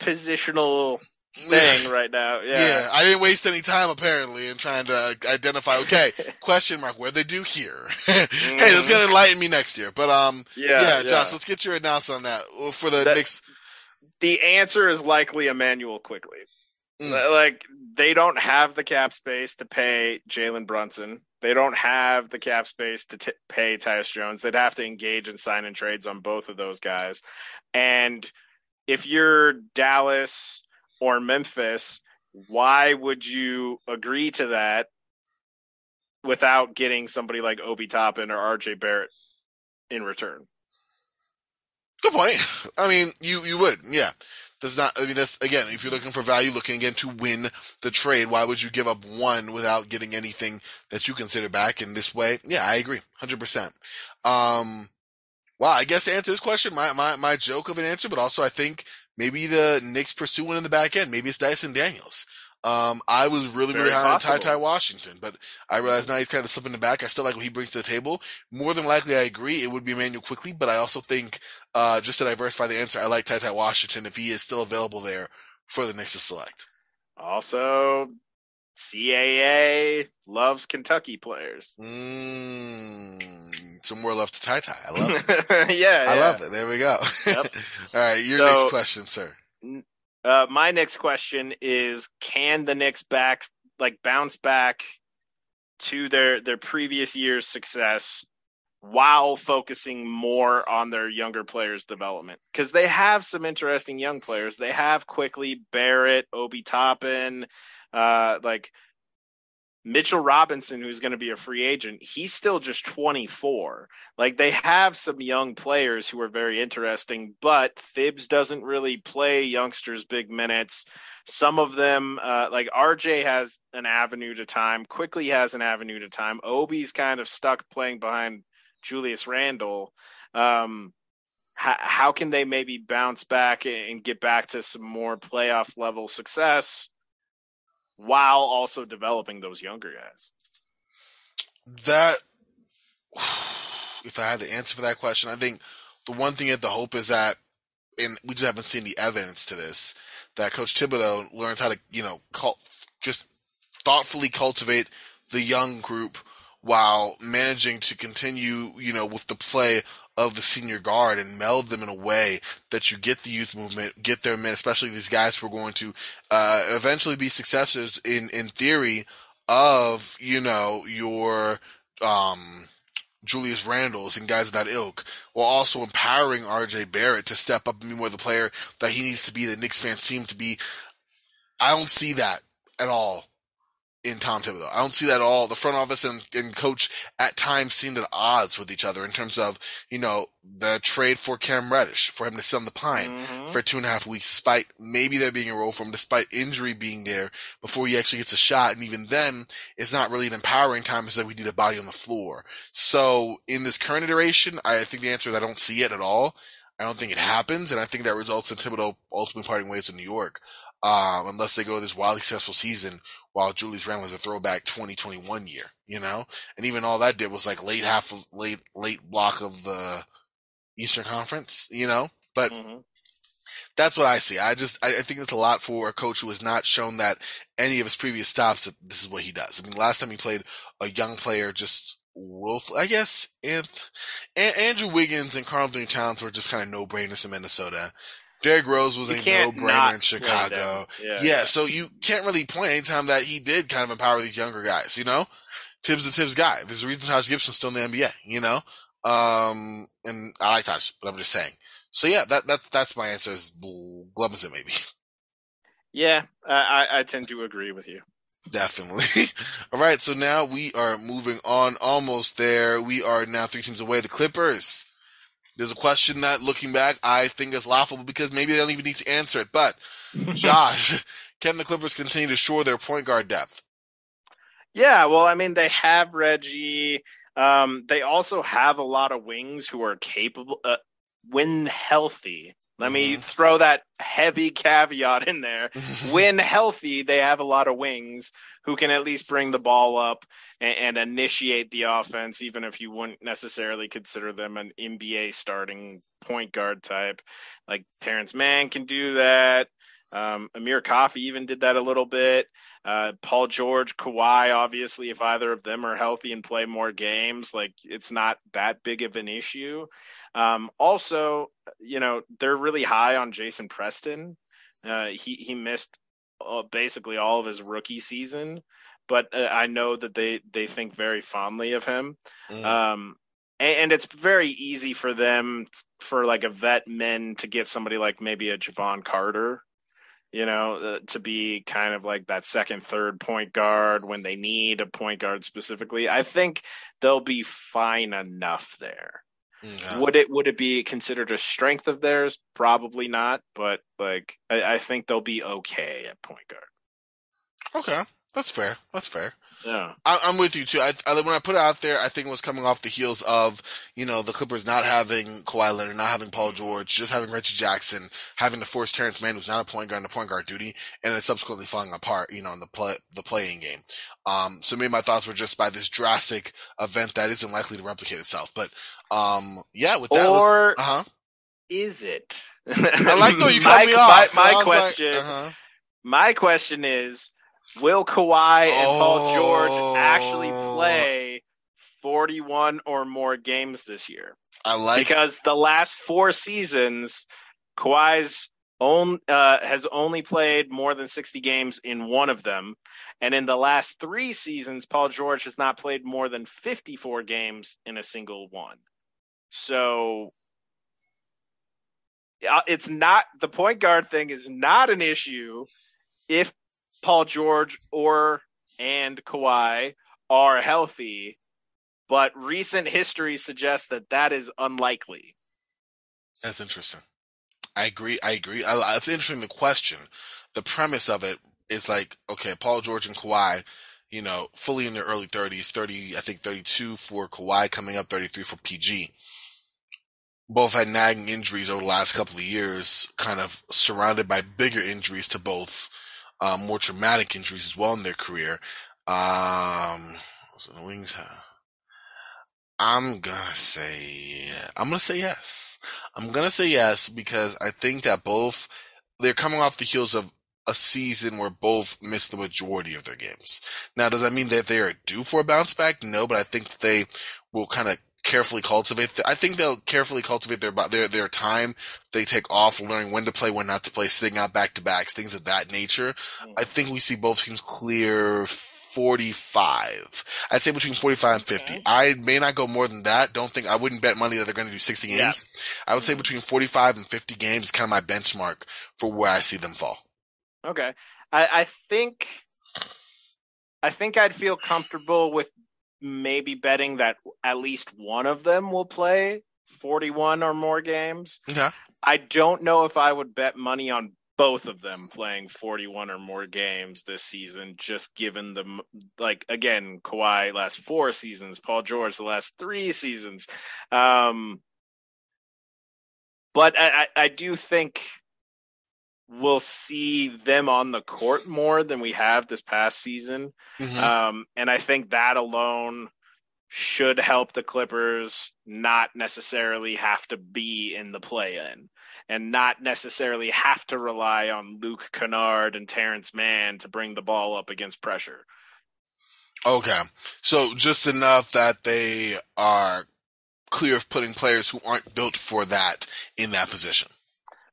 positional thing yeah. right now. Yeah. yeah, I didn't waste any time apparently in trying to identify. Okay, question mark where they do here. mm-hmm. Hey, that's gonna enlighten me next year. But um, yeah, yeah, Josh, let's get your announcement on that for the that, Knicks. The answer is likely Immanuel Quickley. Mm. Like they don't have the cap space to pay Jalen Brunson. They don't have the cap space to t- pay Tyus Jones. They'd have to engage in sign and trades on both of those guys. And if you're Dallas or Memphis, why would you agree to that without getting somebody like Obi Toppin or RJ Barrett in return? Good point. I mean, you you would, yeah. Does not. I mean, that's again. If you're looking for value, looking again to win the trade, why would you give up one without getting anything that you consider back in this way? Yeah, I agree, hundred percent. Um, wow. I guess to answer this question, my my my joke of an answer, but also I think maybe the Knicks pursuing in the back end. Maybe it's Dyson Daniels. Um, I was really, Very really high possible. on Ty Ty Washington, but I realize now he's kind of slipping the back. I still like what he brings to the table. More than likely, I agree it would be Immanuel Quickley, but I also think, uh, just to diversify the answer, I like Ty Ty Washington if he is still available there for the Knicks to select. Also, CAA loves Kentucky players. Mm, some more love to Ty Ty. I love it. yeah, I love it. There we go. Yep. All right, your so, next question, sir. Uh, my next question is: Can the Knicks back like bounce back to their their previous year's success while focusing more on their younger players' development? Because they have some interesting young players. They have Quickley Barrett, Obi Toppin, uh, like Mitchell Robinson, who's going to be a free agent, he's still just 24. Like they have some young players who are very interesting, but Thibs doesn't really play youngsters big minutes. Some of them, uh, like RJ has an avenue to time, Quickley has an avenue to time. Obi's kind of stuck playing behind Julius Randle. Um, how, how can they maybe bounce back and get back to some more playoff level success? while also developing those younger guys? That, if I had to answer for that question, I think the one thing at the hope is that, and we just haven't seen the evidence to this, that Coach Thibodeau learns how to, you know, cult, just thoughtfully cultivate the young group while managing to continue, you know, with the play of the senior guard and meld them in a way that you get the youth movement, get their men, especially these guys who are going to uh, eventually be successors in in theory of you know your um, Julius Randles and guys of that ilk, while also empowering RJ Barrett to step up and be more the player that he needs to be. The Knicks fans seem to be. I don't see that at all in Tom Thibodeau. I don't see that at all. The front office and, and coach at times seemed at odds with each other in terms of, you know, the trade for Cam Reddish, for him to sit on the pine mm-hmm. for two and a half weeks, despite maybe there being a role for him, despite injury being there before he actually gets a shot. And even then, it's not really an empowering time because we need a body on the floor. So in this current iteration, I think the answer is I don't see it at all. I don't think it happens. And I think that results in Thibodeau ultimately parting ways with New York. Um, unless they go this wildly successful season while Julius Randle is a throwback 2021 year, you know? And even all that did was like late half of late, late block of the Eastern Conference, you know? But mm-hmm. that's what I see. I just, I, I think it's a lot for a coach who has not shown that any of his previous stops that this is what he does. I mean, last time he played a young player just Wolf, I guess, and, and Andrew Wiggins and Karl-Anthony Towns were just kind of no brainers in Minnesota. Derrick Rose was you a no brainer in Chicago. Yeah. yeah, so you can't really point anytime that he did kind of empower these younger guys, you know? Thibs the Thibs guy. There's a reason Taj Gibson's still in the NBA, you know? Um, and I like Taj, but I'm just saying. So yeah, that, that's, that's my answer is Glumison maybe. Yeah, I, I tend to agree with you. Definitely. All right. So now we are moving on almost there. We are now three teams away. The Clippers there's a question that, looking back, I think is laughable because maybe they don't even need to answer it. But, Josh, can the Clippers continue to shore their point guard depth? Yeah, well, I mean, they have Reggie. Um, they also have a lot of wings who are capable, uh, when healthy. Let mm-hmm. me throw that heavy caveat in there. when healthy, they have a lot of wings who can at least bring the ball up and, and, initiate the offense, even if you wouldn't necessarily consider them an NBA starting point guard type. Like Terance Mann can do that. Um, Amir Coffey even did that a little bit. Uh, Paul George, Kawhi, obviously, if either of them are healthy and play more games, like it's not that big of an issue. Um, also, you know, they're really high on Jason Preston. Uh, he he missed uh, basically all of his rookie season, but uh, I know that they they think very fondly of him. Mm. Um, and, and, it's very easy for them for like a vet men to get somebody like maybe a Jevon Carter, you know, uh, to be kind of like that second, third point guard when they need a point guard specifically. I think they'll be fine enough there. Would it would it be considered a strength of theirs? Probably not, but like I, I think they'll be okay at point guard. Okay, that's fair. That's fair. Yeah, I, am with you too. I, I, when I put it out there, I think it was coming off the heels of you know the Clippers not having Kawhi Leonard, not having Paul George, just having Reggie Jackson, having to force Terance Mann, who's not a point guard, into point guard duty, and then subsequently falling apart, you know, in the play the playing game. Um, so maybe my thoughts were just by this drastic event that isn't likely to replicate itself. But um, yeah, with that, or uh huh, is it? I like though you cut my, me off. My, my question, like, uh-huh. my question is Will Kawhi and oh. Paul George actually oh. play 41 or more games this year? I like because the last four seasons, Kawhi's own uh, has only played more than 60 games in one of them, and in the last three seasons, Paul George has not played more than 54 games in a single one. So it's not the point guard thing is not an issue if Paul George or and Kawhi are healthy, but recent history suggests that that is unlikely. That's interesting. I agree. I agree. I, it's interesting. The question, the premise of it is like, okay, Paul George and Kawhi, you know, fully in their early 30s, 30, I think 32 for Kawhi, coming up 33 for PG. Both had nagging injuries over the last couple of years, kind of surrounded by bigger injuries to both um, more traumatic injuries as well in their career. Um, so the Wings have. I'm gonna say, I'm gonna say yes. I'm gonna say yes because I think that both, they're coming off the heels of a season where both missed the majority of their games. Now, does that mean that they are due for a bounce back? No, but I think they will kind of carefully cultivate. The, I think they'll carefully cultivate their their their time. They take off, learning when to play, when not to play, sitting out back to backs, things of that nature. I think we see both teams clear 45. I'd say between 45 and 50. Okay. I may not go more than that. Don't think I wouldn't bet money that they're going to do 60 games. Yeah. I would say mm-hmm. between 45 and 50 games is kind of my benchmark for where I see them fall. Okay. I, I think I think I'd feel comfortable with maybe betting that at least one of them will play 41 or more games. Okay. I don't know if I would bet money on both of them playing 41 or more games this season, just given the, like, again, Kawhi last four seasons, Paul George the last three seasons. Um, but I, I do think we'll see them on the court more than we have this past season. Mhm. Um, and I think that alone should help the Clippers not necessarily have to be in the play in and not necessarily have to rely on Luke Kennard and Terance Mann to bring the ball up against pressure. Okay. So just enough that they are clear of putting players who aren't built for that in that position.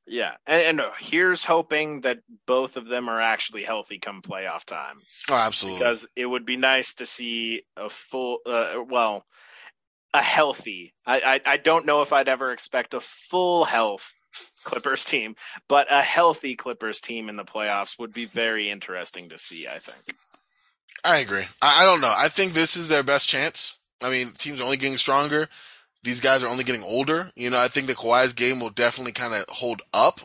Yeah. And, and uh, here's hoping that both of them are actually healthy come playoff time. Oh, absolutely. because it would be nice to see a full, uh, well, a healthy. I, I I don't know if I'd ever expect a full health Clippers team, but a healthy Clippers team in the playoffs would be very interesting to see. I think. I agree. I, I don't know. I think this is their best chance. I mean, teams only getting stronger. These guys are only getting older. You know, I think the Kawhi's game will definitely kind of hold up.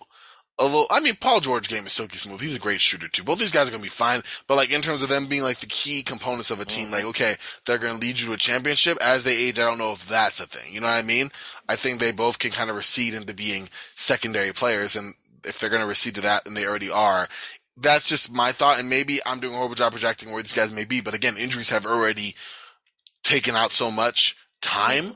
Although, I mean, Paul George game is silky smooth. He's a great shooter too. Both these guys are going to be fine. But like in terms of them being like the key components of a team, like, mm-hmm. okay, they're going to lead you to a championship as they age. I don't know if that's a thing. You know what I mean? I think they both can kind of recede into being secondary players. And if they're going to recede to that, then they already are. That's just my thought. And maybe I'm doing a horrible job projecting where these guys may be. But again, injuries have already taken out so much time mm-hmm.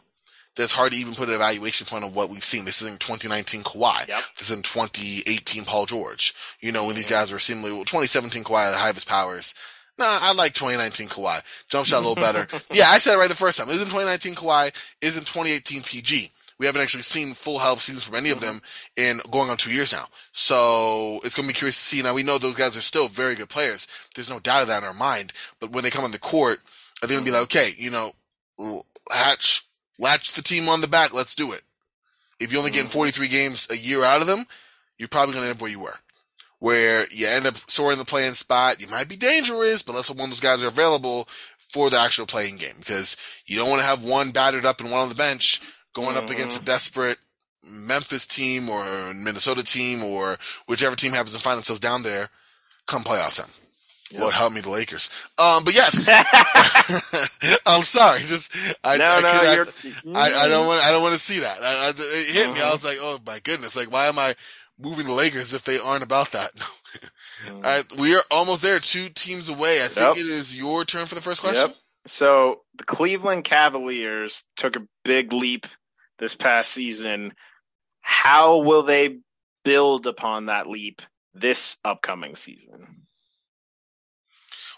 That it's hard to even put an evaluation point on what we've seen. This is in 2019 Kawhi. Yep. This is in 2018 Paul George. You know, when these mm-hmm. guys were seemingly, well, 2017 Kawhi the height of his powers. Nah, I like 2019 Kawhi. Jump shot a little better. yeah, I said it right the first time. Isn't 2019 Kawhi, isn't 2018 PG. We haven't actually seen full health seasons from any of them mm-hmm. in going on two years now. So it's going to be curious to see. Now we know those guys are still very good players. There's no doubt of that in our mind. But when they come on the court, are they going to be like, okay, you know, hatch, latch the team on the back. Let's do it. If you're only getting mm-hmm. 43 games a year out of them, you're probably going to end up where you were. Where you end up soaring the playing spot. You might be dangerous, but let's hope one of those guys are available for the actual playing game because you don't want to have one battered up and one on the bench going up against a mm-hmm. desperate Memphis team or Minnesota team or whichever team happens to find themselves down there come playoff time. Lord help me, the Lakers. Um, but yes, I'm sorry. Just I, no, I, no, I- I, I don't mm-hmm. want I don't want to see that. I, it hit me. I uh-huh. was like, oh my goodness! Like, why am I moving the Lakers if they aren't about that? Mm-hmm. All right, we are almost there. Two teams away. I think Yep. it is your turn for the first question. Yep. So the Cleveland Cavaliers took a big leap this past season. How will they build upon that leap this upcoming season?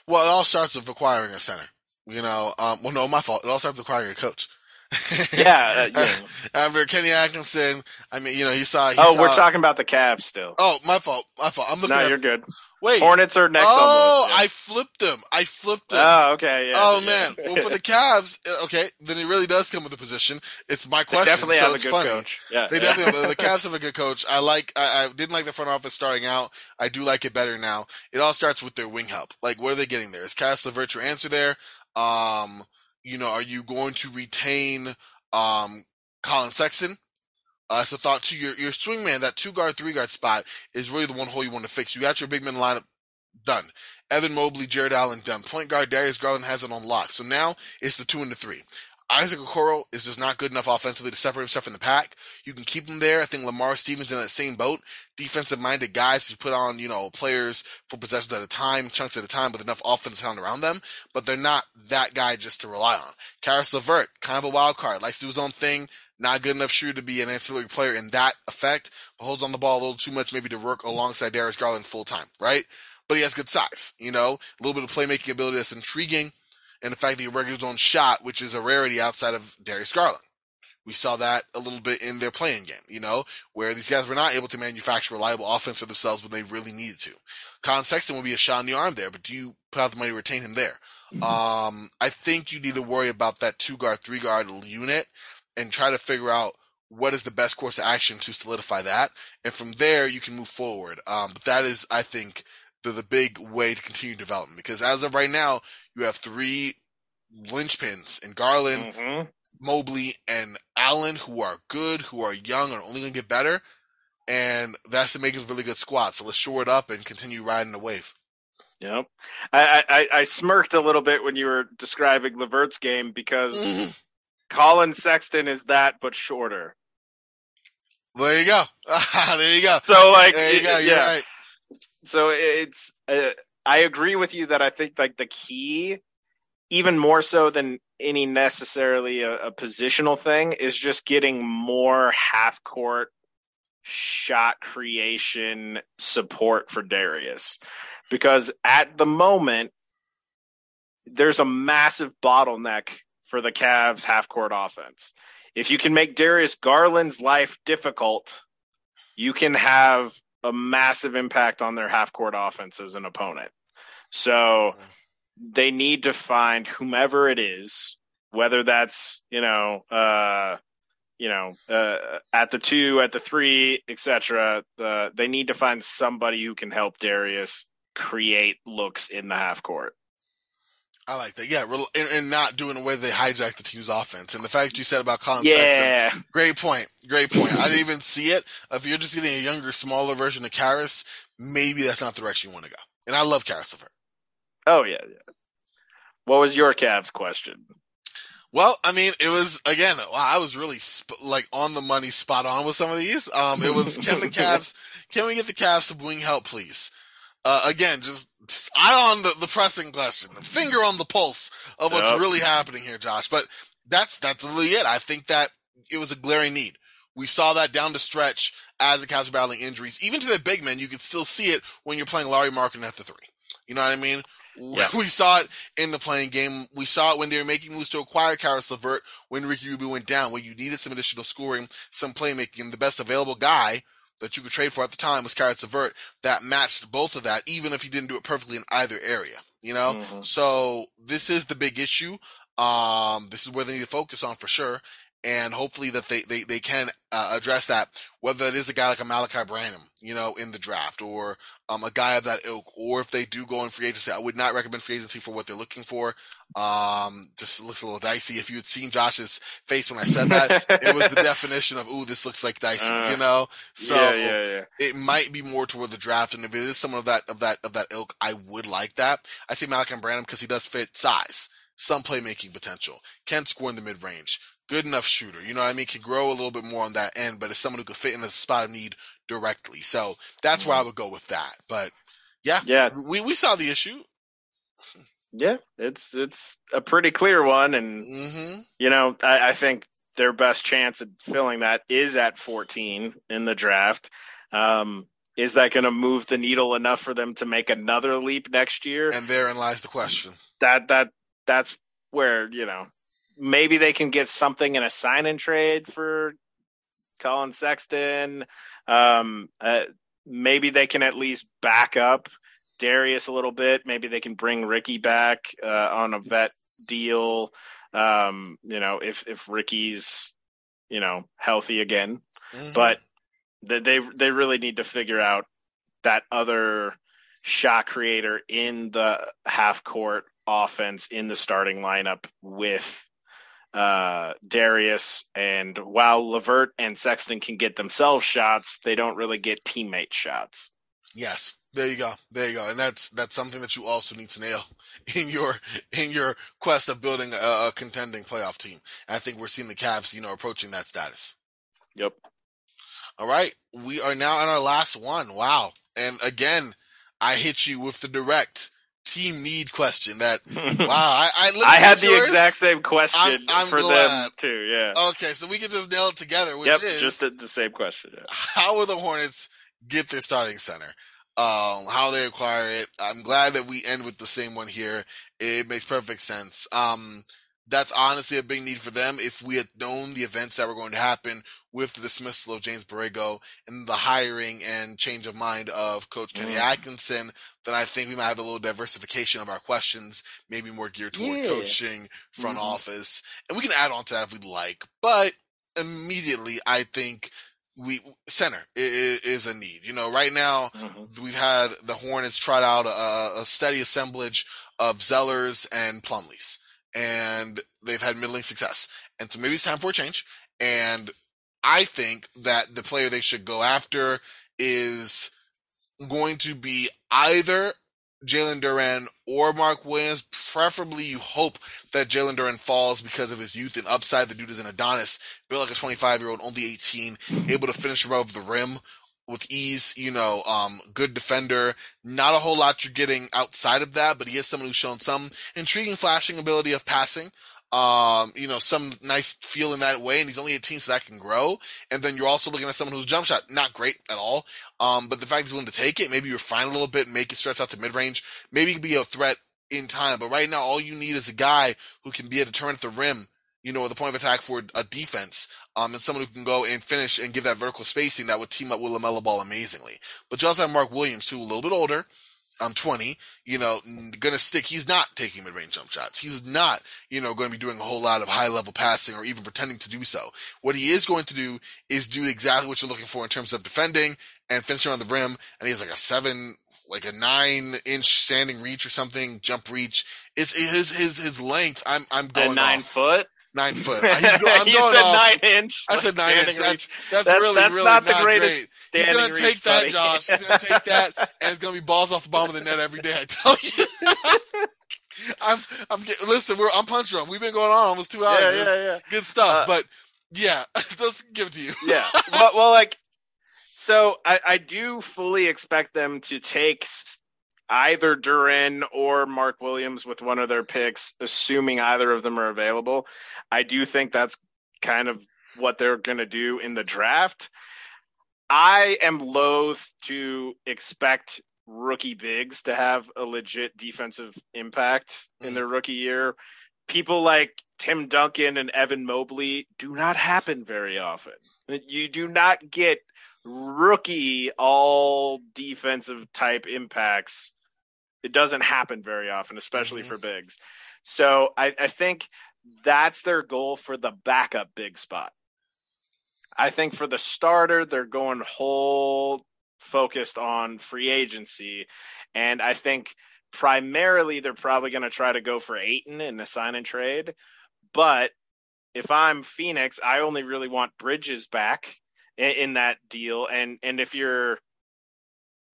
Well, it all starts with acquiring a center. You know, um, well, no, my fault. It all starts with acquiring a coach. Yeah, uh, yeah. After Kenny Atkinson, I mean, you know, he saw. He Oh, saw, we're talking about the Cavs still. Oh, my fault. My fault. I'm looking No, you're good. wait. Hornets are next. oh, I flipped them. I flipped them. Oh, okay. Yeah. oh yeah. man. Well, for the Cavs, uh, okay, then it really does come with a position. It's my they question. definitely so have a good funny. coach. Yeah. They yeah. definitely have, the Cavs have a good coach. I like. I, I didn't like the front office starting out. I do like it better now. It all starts with their wing help. Like, what are they getting there? Is Caris LeVert your answer there? Um, you know, are you going to retain um Collin Sexton? Uh, it's a thought to your your swing man. That two guard, three guard spot is really the one hole you want to fix. You got your big man lineup done. Evan Mobley, Jarrett Allen done. Point guard Darius Garland has it on lock. So now it's the two and the three. Isaac Okoro is just not good enough offensively to separate himself from the pack. You can keep him there. I think Lamar Stevens in that same boat. Defensive minded guys who put on, you know, players for possessions at a time, chunks at a time with enough offense talent around them, but they're not that guy just to rely on. Caris LeVert, kind of a wild card, likes to do his own thing, not good enough shooter to be an ancillary player in that effect, but holds on the ball a little too much maybe to work alongside Darius Garland full time, right? But he has good size, you know, a little bit of playmaking ability that's intriguing, and the fact that he regular zone shot, which is a rarity outside of Darius Garland. We saw that a little bit in their playing game, you know, where these guys were not able to manufacture reliable offense for themselves when they really needed to. Collin Sexton would be a shot in the arm there, but do you put out the money to retain him there? Um, I think you need to worry about that two guard, three guard unit and try to figure out what is the best course of action to solidify that. And from there, you can move forward. Um, but that is, I think, the, the big way to continue development because as of right now, you have three linchpins in Garland, Mhm. Mobley, and Allen who are good, who are young, and are only going to get better. And that's to make a really good squad. So let's shore it up and continue riding the wave. Yep. I, I I smirked a little bit when you were describing Levert's game because Mhm. Colin Sexton is that, but shorter. There you go. there you go. So like, There you go. You're yeah. right. So it's, uh, I agree with you that I think like the key, even more so than any necessarily a, a positional thing, is just getting more half court shot creation support for Darius. Because at the moment, there's a massive bottleneck for the Cavs half court offense. If you can make Darius Garland's life difficult, you can have a massive impact on their half court offense as an opponent. So they need to find whomever it is, whether that's, you know, uh, you know, uh, at the two, at the three, etc. Uh, they need to find somebody who can help Darius create looks in the half court. I like that. Yeah, and, and not doing the way they hijack the team's offense. And the fact that you said about Collin Sexton, Yeah, great point. Great point. I didn't even see it. If you're just getting a younger, smaller version of Caris, maybe that's not the direction you want to go. And I love Caris Levert. Oh yeah, yeah. What was your Cavs question? Well, I mean, it was again. Wow, I was really sp- like on the money, spot on with some of these. Um, it was can the Cavs? Can we get the Cavs some wing help, please? Uh, again, just eye on the, the pressing question, finger on the pulse of what's Yep. really happening here, Josh. But that's that's really it. I think that it was a glaring need. We saw that down the stretch as the Cavs were battling injuries. Even to the big men, you could still see it when you're playing Lauri Markkanen at the three. You know what I mean? Yeah. We saw it in the playing game. We saw it when they were making moves to acquire Caris Levert when Ricky Rubio went down, when you needed some additional scoring, some playmaking, and the best available guy that you could trade for at the time was Caris Levert that matched both of that, even if he didn't do it perfectly in either area. You know? Mhm. So this is the big issue. Um, this is where they need to focus on for sure. And hopefully that they, they, they can uh, address that, whether it is a guy like a Malaki Branham, you know, in the draft or, um, a guy of that ilk, or if they do go in free agency, I would not recommend free agency for what they're looking for. Um, just looks a little dicey. If you had seen Josh's face when I said that, it was the definition of, ooh, this looks like dicey, Uh, you know? So, yeah, yeah, yeah. it might be more toward the draft, and if it is someone of that of that of that ilk, I would like that. I say Malaki Branham because he does fit size, some playmaking potential, can score in the mid range, good enough shooter. You know what I mean? Can grow a little bit more on that end, but is someone who could fit in a spot of need directly. So that's where I would go with that. But yeah, Yeah. we we saw the issue. Yeah, it's it's a pretty clear one, and hmm you know, I, I think their best chance at filling that is at 14 in the draft. Um, is that going to move the needle enough for them to make another leap next year? And therein lies the question. that that that's where you know maybe they can get something in a sign and trade for Collin Sexton. Um, uh, maybe they can at least back up Darius a little bit. Maybe they can bring Ricky back uh, on a vet deal. Um, you know, if if Ricky's you know healthy again, Mhm. but they they really need to figure out that other shot creator in the half court offense in the starting lineup with uh, Darius and while Lavert and Sexton can get themselves shots, they don't really get teammate shots. Yes. There you go. There you go. And that's that's something that you also need to nail in your in your quest of building a, a contending playoff team. I think we're seeing the Cavs, you know, approaching that status. Yep. All right. We are now on our last one. Wow. And again, I hit you with the direct team need question that wow, I I, I had the yours. exact same question I'm- I'm for them glad. too. Yeah. Okay, so we can just nail it together, which yep. is Just the, the same question. yeah. how will the Hornets get their starting center? Um, how they acquire it. I'm glad that we end with the same one here. It makes perfect sense. Um, that's honestly a big need for them. If we had known the events that were going to happen with the dismissal of James Borrego and the hiring and change of mind of Coach Kenny Mm. Atkinson, then I think we might have a little diversification of our questions, maybe more geared toward Yeah. coaching, front Mhm. office, and we can add on to that if we'd like. But immediately, I think we center is a need. You know, right now Mhm. we've had the Hornets tried out a, a steady assemblage of Zellers and Plumlees, and they've had middling success. And so maybe it's time for a change. And I think that the player they should go after is going to be either Jalen Duren or Mark Williams. Preferably, you hope that Jalen Duren falls because of his youth and upside. The dude is an Adonis, built like a 25 year old, only 18, able to finish above the rim with ease, you know, um, good defender. Not a whole lot you're getting outside of that, but he is someone who's shown some intriguing flashing ability of passing. Um, you know, some nice feel in that way, and he's only 18, so that can grow. And then you're also looking at someone whose jump shot, not great at all. Um, but the fact he's willing to take it, maybe you refine a little bit, make it stretch out to mid range, maybe he can be a threat in time. But right now, all you need is a guy who can be a deterrent at the rim, you know, the point of attack for a defense, um, and someone who can go and finish and give that vertical spacing that would team up with LaMelo Ball amazingly. But you also have Mark Williams, who a little bit older, I'm 20, you know, gonna stick. He's not taking mid-range jump shots. He's not, you know, going to be doing a whole lot of high-level passing or even pretending to do so. What he is going to do is do exactly what you're looking for in terms of defending and finishing on the rim. And he has like a seven, like a nine-inch standing reach or something, jump reach. It's his his his length. I'm I'm going a nine off. foot. Nine foot. He's I'm going said off. nine inch. I said nine inch. That's that's, That's- really that's really not not, the greatest great. He's gonna take that, buddy. Josh. He's gonna take that, and it's gonna be balls off the bottom of the net every day. I tell you. I'm, I'm. Listen, we're I'm punch drunk. We've been going on almost two hours. yeah, yeah, yeah. Good stuff, Uh, but yeah, let's give it to you. yeah. Well, well, like, so I, I do fully expect them to take either Duren or Mark Williams with one of their picks, assuming either of them are available. I do think that's kind of what they're going to do in the draft. I am loath to expect rookie bigs to have a legit defensive impact in their rookie year. People like Tim Duncan and Evan Mobley do not happen very often. You do not get rookie all defensive type impacts. It doesn't happen very often, especially Mhm. for bigs. So I, I think that's their goal for the backup big spot. I think for the starter, they're going whole focused on free agency. And I think primarily they're probably going to try to go for Ayton in the sign and trade. But if I'm Phoenix, I only really want Bridges back in, in that deal. And and if you're,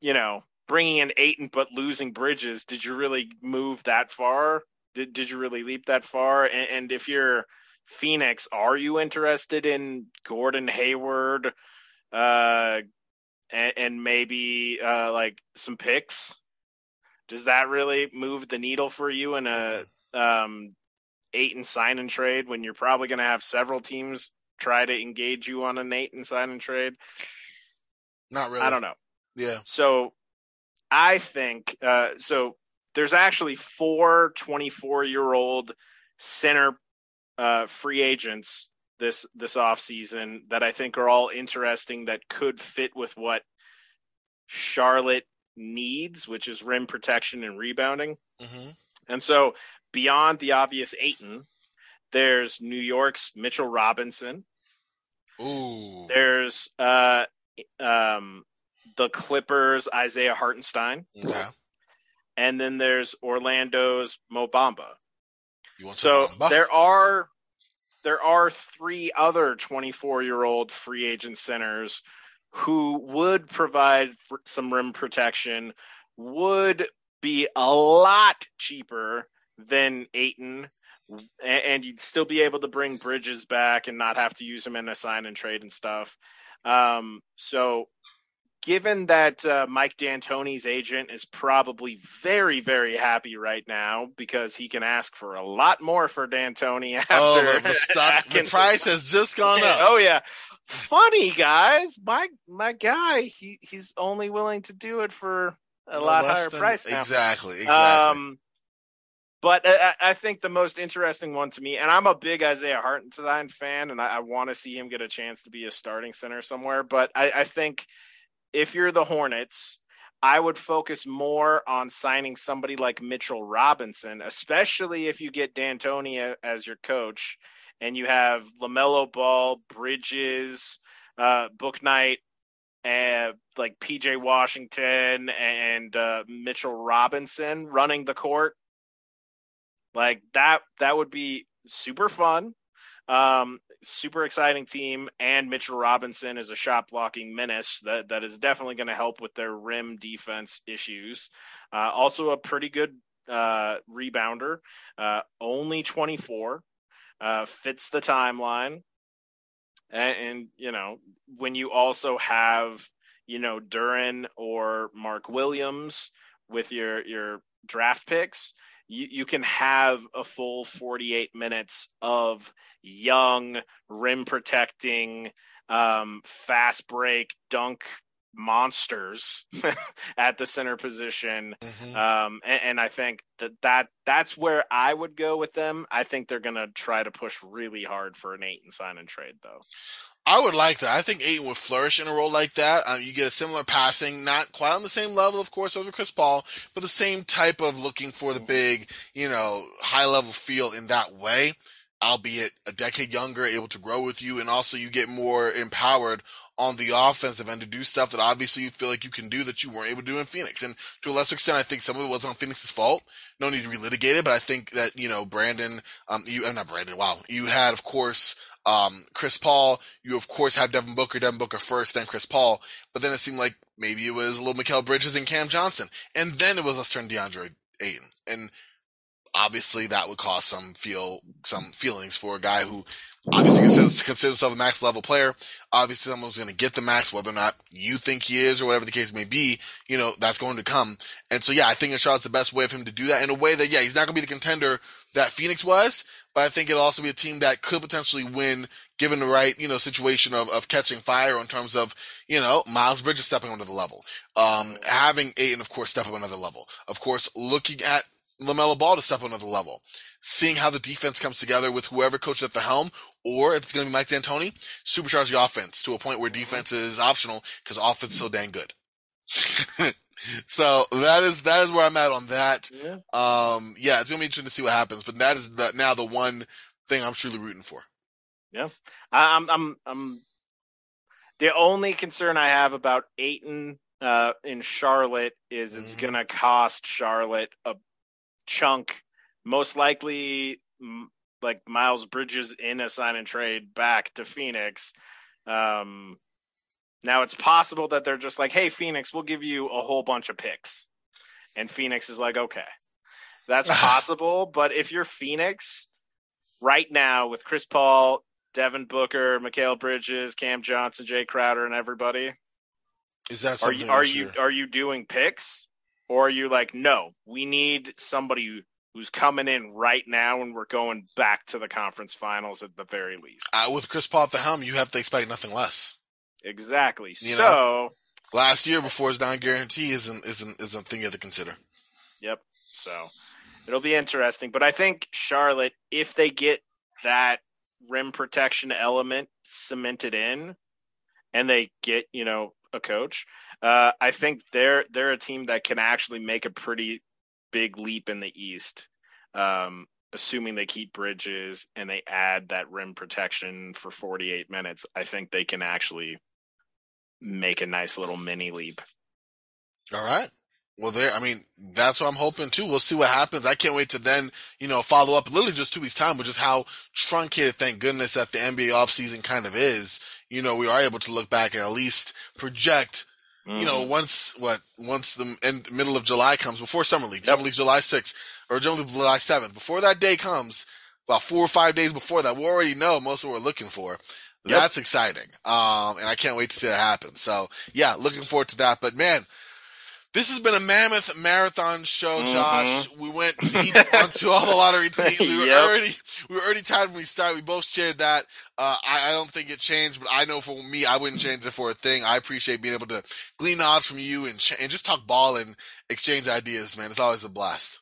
you know, bringing in Ayton but losing Bridges, did you really move that far? Did did you really leap that far? And, and if you're Phoenix, are you interested in Gordon Hayward, uh, and, and maybe uh, like some picks? Does that really move the needle for you in a um, Ayton sign and trade when you're probably going to have several teams try to engage you on an Ayton sign and trade? Not really. I don't know. Yeah. So I think uh, so. There's actually four 24 year old center uh, free agents this this off season that I think are all interesting that could fit with what Charlotte needs, which is rim protection and rebounding. hmm And so beyond the obvious Ayton, there's New York's Mitchell Robinson. Ooh. There's uh, um, the Clippers' Isaiah Hartenstein. Yeah. and then there's Orlando's Mo Bamba. So there are there are three other 24 year old free agent centers who would provide some rim protection, would be a lot cheaper than Ayton, and you'd still be able to bring Bridges back and not have to use him in a sign and trade and stuff. Um, so given that uh, Mike D'Antoni's agent is probably very, very happy right now because he can ask for a lot more for D'Antoni after Oh, the, the stock, the price has just gone up. Oh yeah, funny guys. My my guy, he he's only willing to do it for a lot higher than- price now. Exactly. Exactly. Um, but I, I I think the most interesting one to me, and I'm a big Isaiah Hartenstein fan, and I, I want to see him get a chance to be a starting center somewhere. But I, I think if you're the Hornets, I would focus more on signing somebody like Mitchell Robinson, especially if you get D'Antoni as your coach, and you have Lamelo Ball, Bridges, uh, Bouknight, and like PJ Washington and uh, Mitchell Robinson running the court. Like that, that would be super fun. Um, super exciting team, and Mitchell Robinson is a shot blocking menace that that is definitely going to help with their rim defense issues. Uh, also, a pretty good uh, rebounder, uh, only 24, uh, fits the timeline, and, and you know when you also have you know Duren or Mark Williams with your your draft picks, you, you can have a full 48 minutes of young rim protecting um, fast break dunk monsters at the center position. Mm-hmm. um, and, and, i think that, that that's where i would go with them. I think they're going to try to push really hard for an Ayton sign and trade though I would like that. I think Ayton would flourish in a role like that. Um, you get a similar passing, not quite on the same level, of course, over Chris Paul, but the same type of looking for the big, you know, high level feel in that way, albeit a decade younger, able to grow with you, and also you get more empowered on the offensive end to do stuff that obviously you feel like you can do that you weren't able to do in Phoenix. And to a lesser extent, I think some of it was on Phoenix's fault. No need to relitigate it, but I think that, you know, Brandon, um, you, uh, not Brandon, wow. You had, of course, um, Chris Paul, you of course have Devin Booker, Devin Booker first, then Chris Paul. But then it seemed like maybe it was little Mikal Bridges and Cam Johnson. And then it was us turn DeAndre Ayton. And obviously that would cause some feel, some feelings for a guy who obviously considers, considers himself a max level player. Obviously someone's going to get the max, whether or not you think he is or whatever the case may be, you know, that's going to come. And so yeah, I think Charlotte's the best way of him to do that in a way that, yeah, he's not going to be the contender that Phoenix was, but I think it'll also be a team that could potentially win given the right, you know, situation of, of catching fire in terms of, you know, Miles Bridges stepping onto the level. Um, having Ayton, of course, step up another level. Of course, looking at LaMelo Ball to step another level. Seeing how the defense comes together with whoever coaches at the helm, or if it's going to be Mike D'Antoni, supercharge the offense to a point where defense is optional because offense is so dang good. so that is that is where I'm at on that. Yeah. Um, yeah, it's gonna be interesting to see what happens. But that is the, now the one thing I'm truly rooting for. Yeah, I'm I'm I'm. The only concern I have about Ayton uh, in Charlotte is it's mm-hmm. gonna cost Charlotte a chunk, most likely like Miles Bridges in a sign and trade back to Phoenix. Um, now it's possible that they're just like, "Hey, Phoenix, we'll give you a whole bunch of picks," and Phoenix is like, "Okay, that's possible." But if you're Phoenix right now with Chris Paul, Devin Booker, Mikal Bridges, Cam Johnson, Jae Crowder, and everybody, is that are you are you are you doing picks, or are you like, no, we need somebody who's coming in right now, and we're going back to the conference finals at the very least. Uh, with Chris Paul at the helm, you have to expect nothing less. Exactly. You so know, last year before his non guarantee isn't isn't isn't thing you have to consider. Yep. So it'll be interesting. But I think Charlotte, if they get that rim protection element cemented in and they get, you know, a coach, uh, I think they're they're a team that can actually make a pretty big leap in the East. Um, assuming they keep Bridges and they add that rim protection for 48 minutes, I think they can actually make a nice little mini leap. All right. Well, there. I mean, that's what I'm hoping too. We'll see what happens. I can't wait to then, you know, follow up literally just two weeks time, which is how truncated, thank goodness, that the NBA offseason kind of is. You know, we are able to look back and at least project. Mm-hmm. You know, mm-hmm. once what once the end middle of July comes before summer league, yep. summer league July 6th or July July 7th. Before that day comes, about four or five days before that, we already know most of what we're looking for. Yep. That's exciting. Um, and I can't wait to see that happen. So yeah, looking forward to that. But man, this has been a mammoth marathon show, mm-hmm. Josh. We went deep onto all the lottery teams. We were yep. already we were already tired when we started. We both shared that. Uh, I, I, don't think it changed, but I know for me, I wouldn't change it for a thing. I appreciate being able to glean odds from you and ch- and just talk ball and exchange ideas, man. It's always a blast.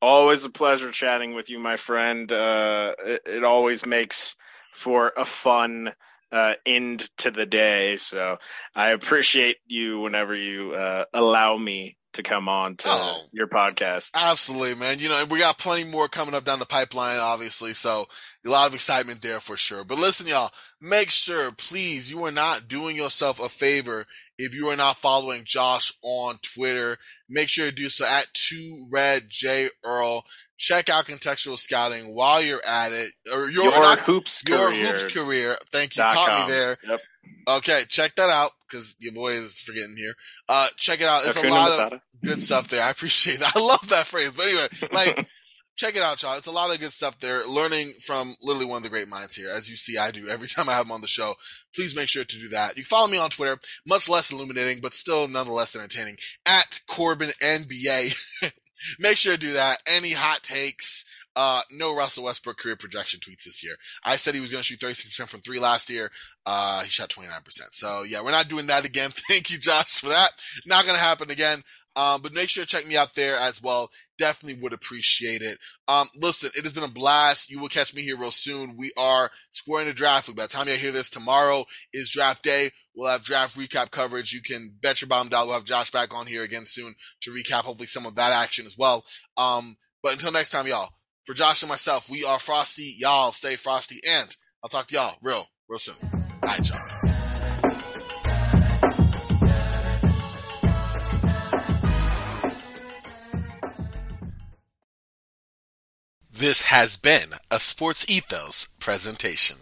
Always a pleasure chatting with you, my friend. Uh, it, it always makes for a fun uh, end to the day. So I appreciate you whenever you uh, allow me to come on to oh, your podcast. Absolutely, man. You know, we got plenty more coming up down the pipeline, obviously. So a lot of excitement there for sure. But listen, y'all, make sure, please, you are not doing yourself a favor if you are not following Josh on Twitter. Make sure to do so at two red J Earl. Check out contextual scouting while you're at it, or your, Your not- hoops your career. hoops career. Thank you, caught com. me there. Yep. Okay, check that out because your boy is forgetting here. Uh, check it out. It's a lot of good stuff there. I appreciate that. I love that phrase. But anyway, like, check it out, y'all. It's a lot of good stuff there. Learning from literally one of the great minds here. As you see, I do every time I have him on the show. Please make sure to do that. You can follow me on Twitter. Much less illuminating, but still nonetheless entertaining. At Corbin NBA. make sure to do that. Any hot takes? Uh, no Russell Westbrook career projection tweets this year. I said he was going to shoot 36% from three last year. Uh, he shot 29%. So yeah, we're not doing that again. Thank you, Josh, for that. Not going to happen again. Um, but make sure to check me out there as well. Definitely would appreciate it. Um, listen, it has been a blast. You will catch me here real soon. We are scoring the draft. By the time you hear this, tomorrow is draft day. We'll have draft recap coverage. You can bet your bottom dollar we'll have Josh back on here again soon to recap hopefully some of that action as well. Um, but until next time, y'all, for Josh and myself, we are Frosty. Y'all stay frosty and I'll talk to y'all real, real soon. Right, y'all. This has been a Sports Ethos presentation.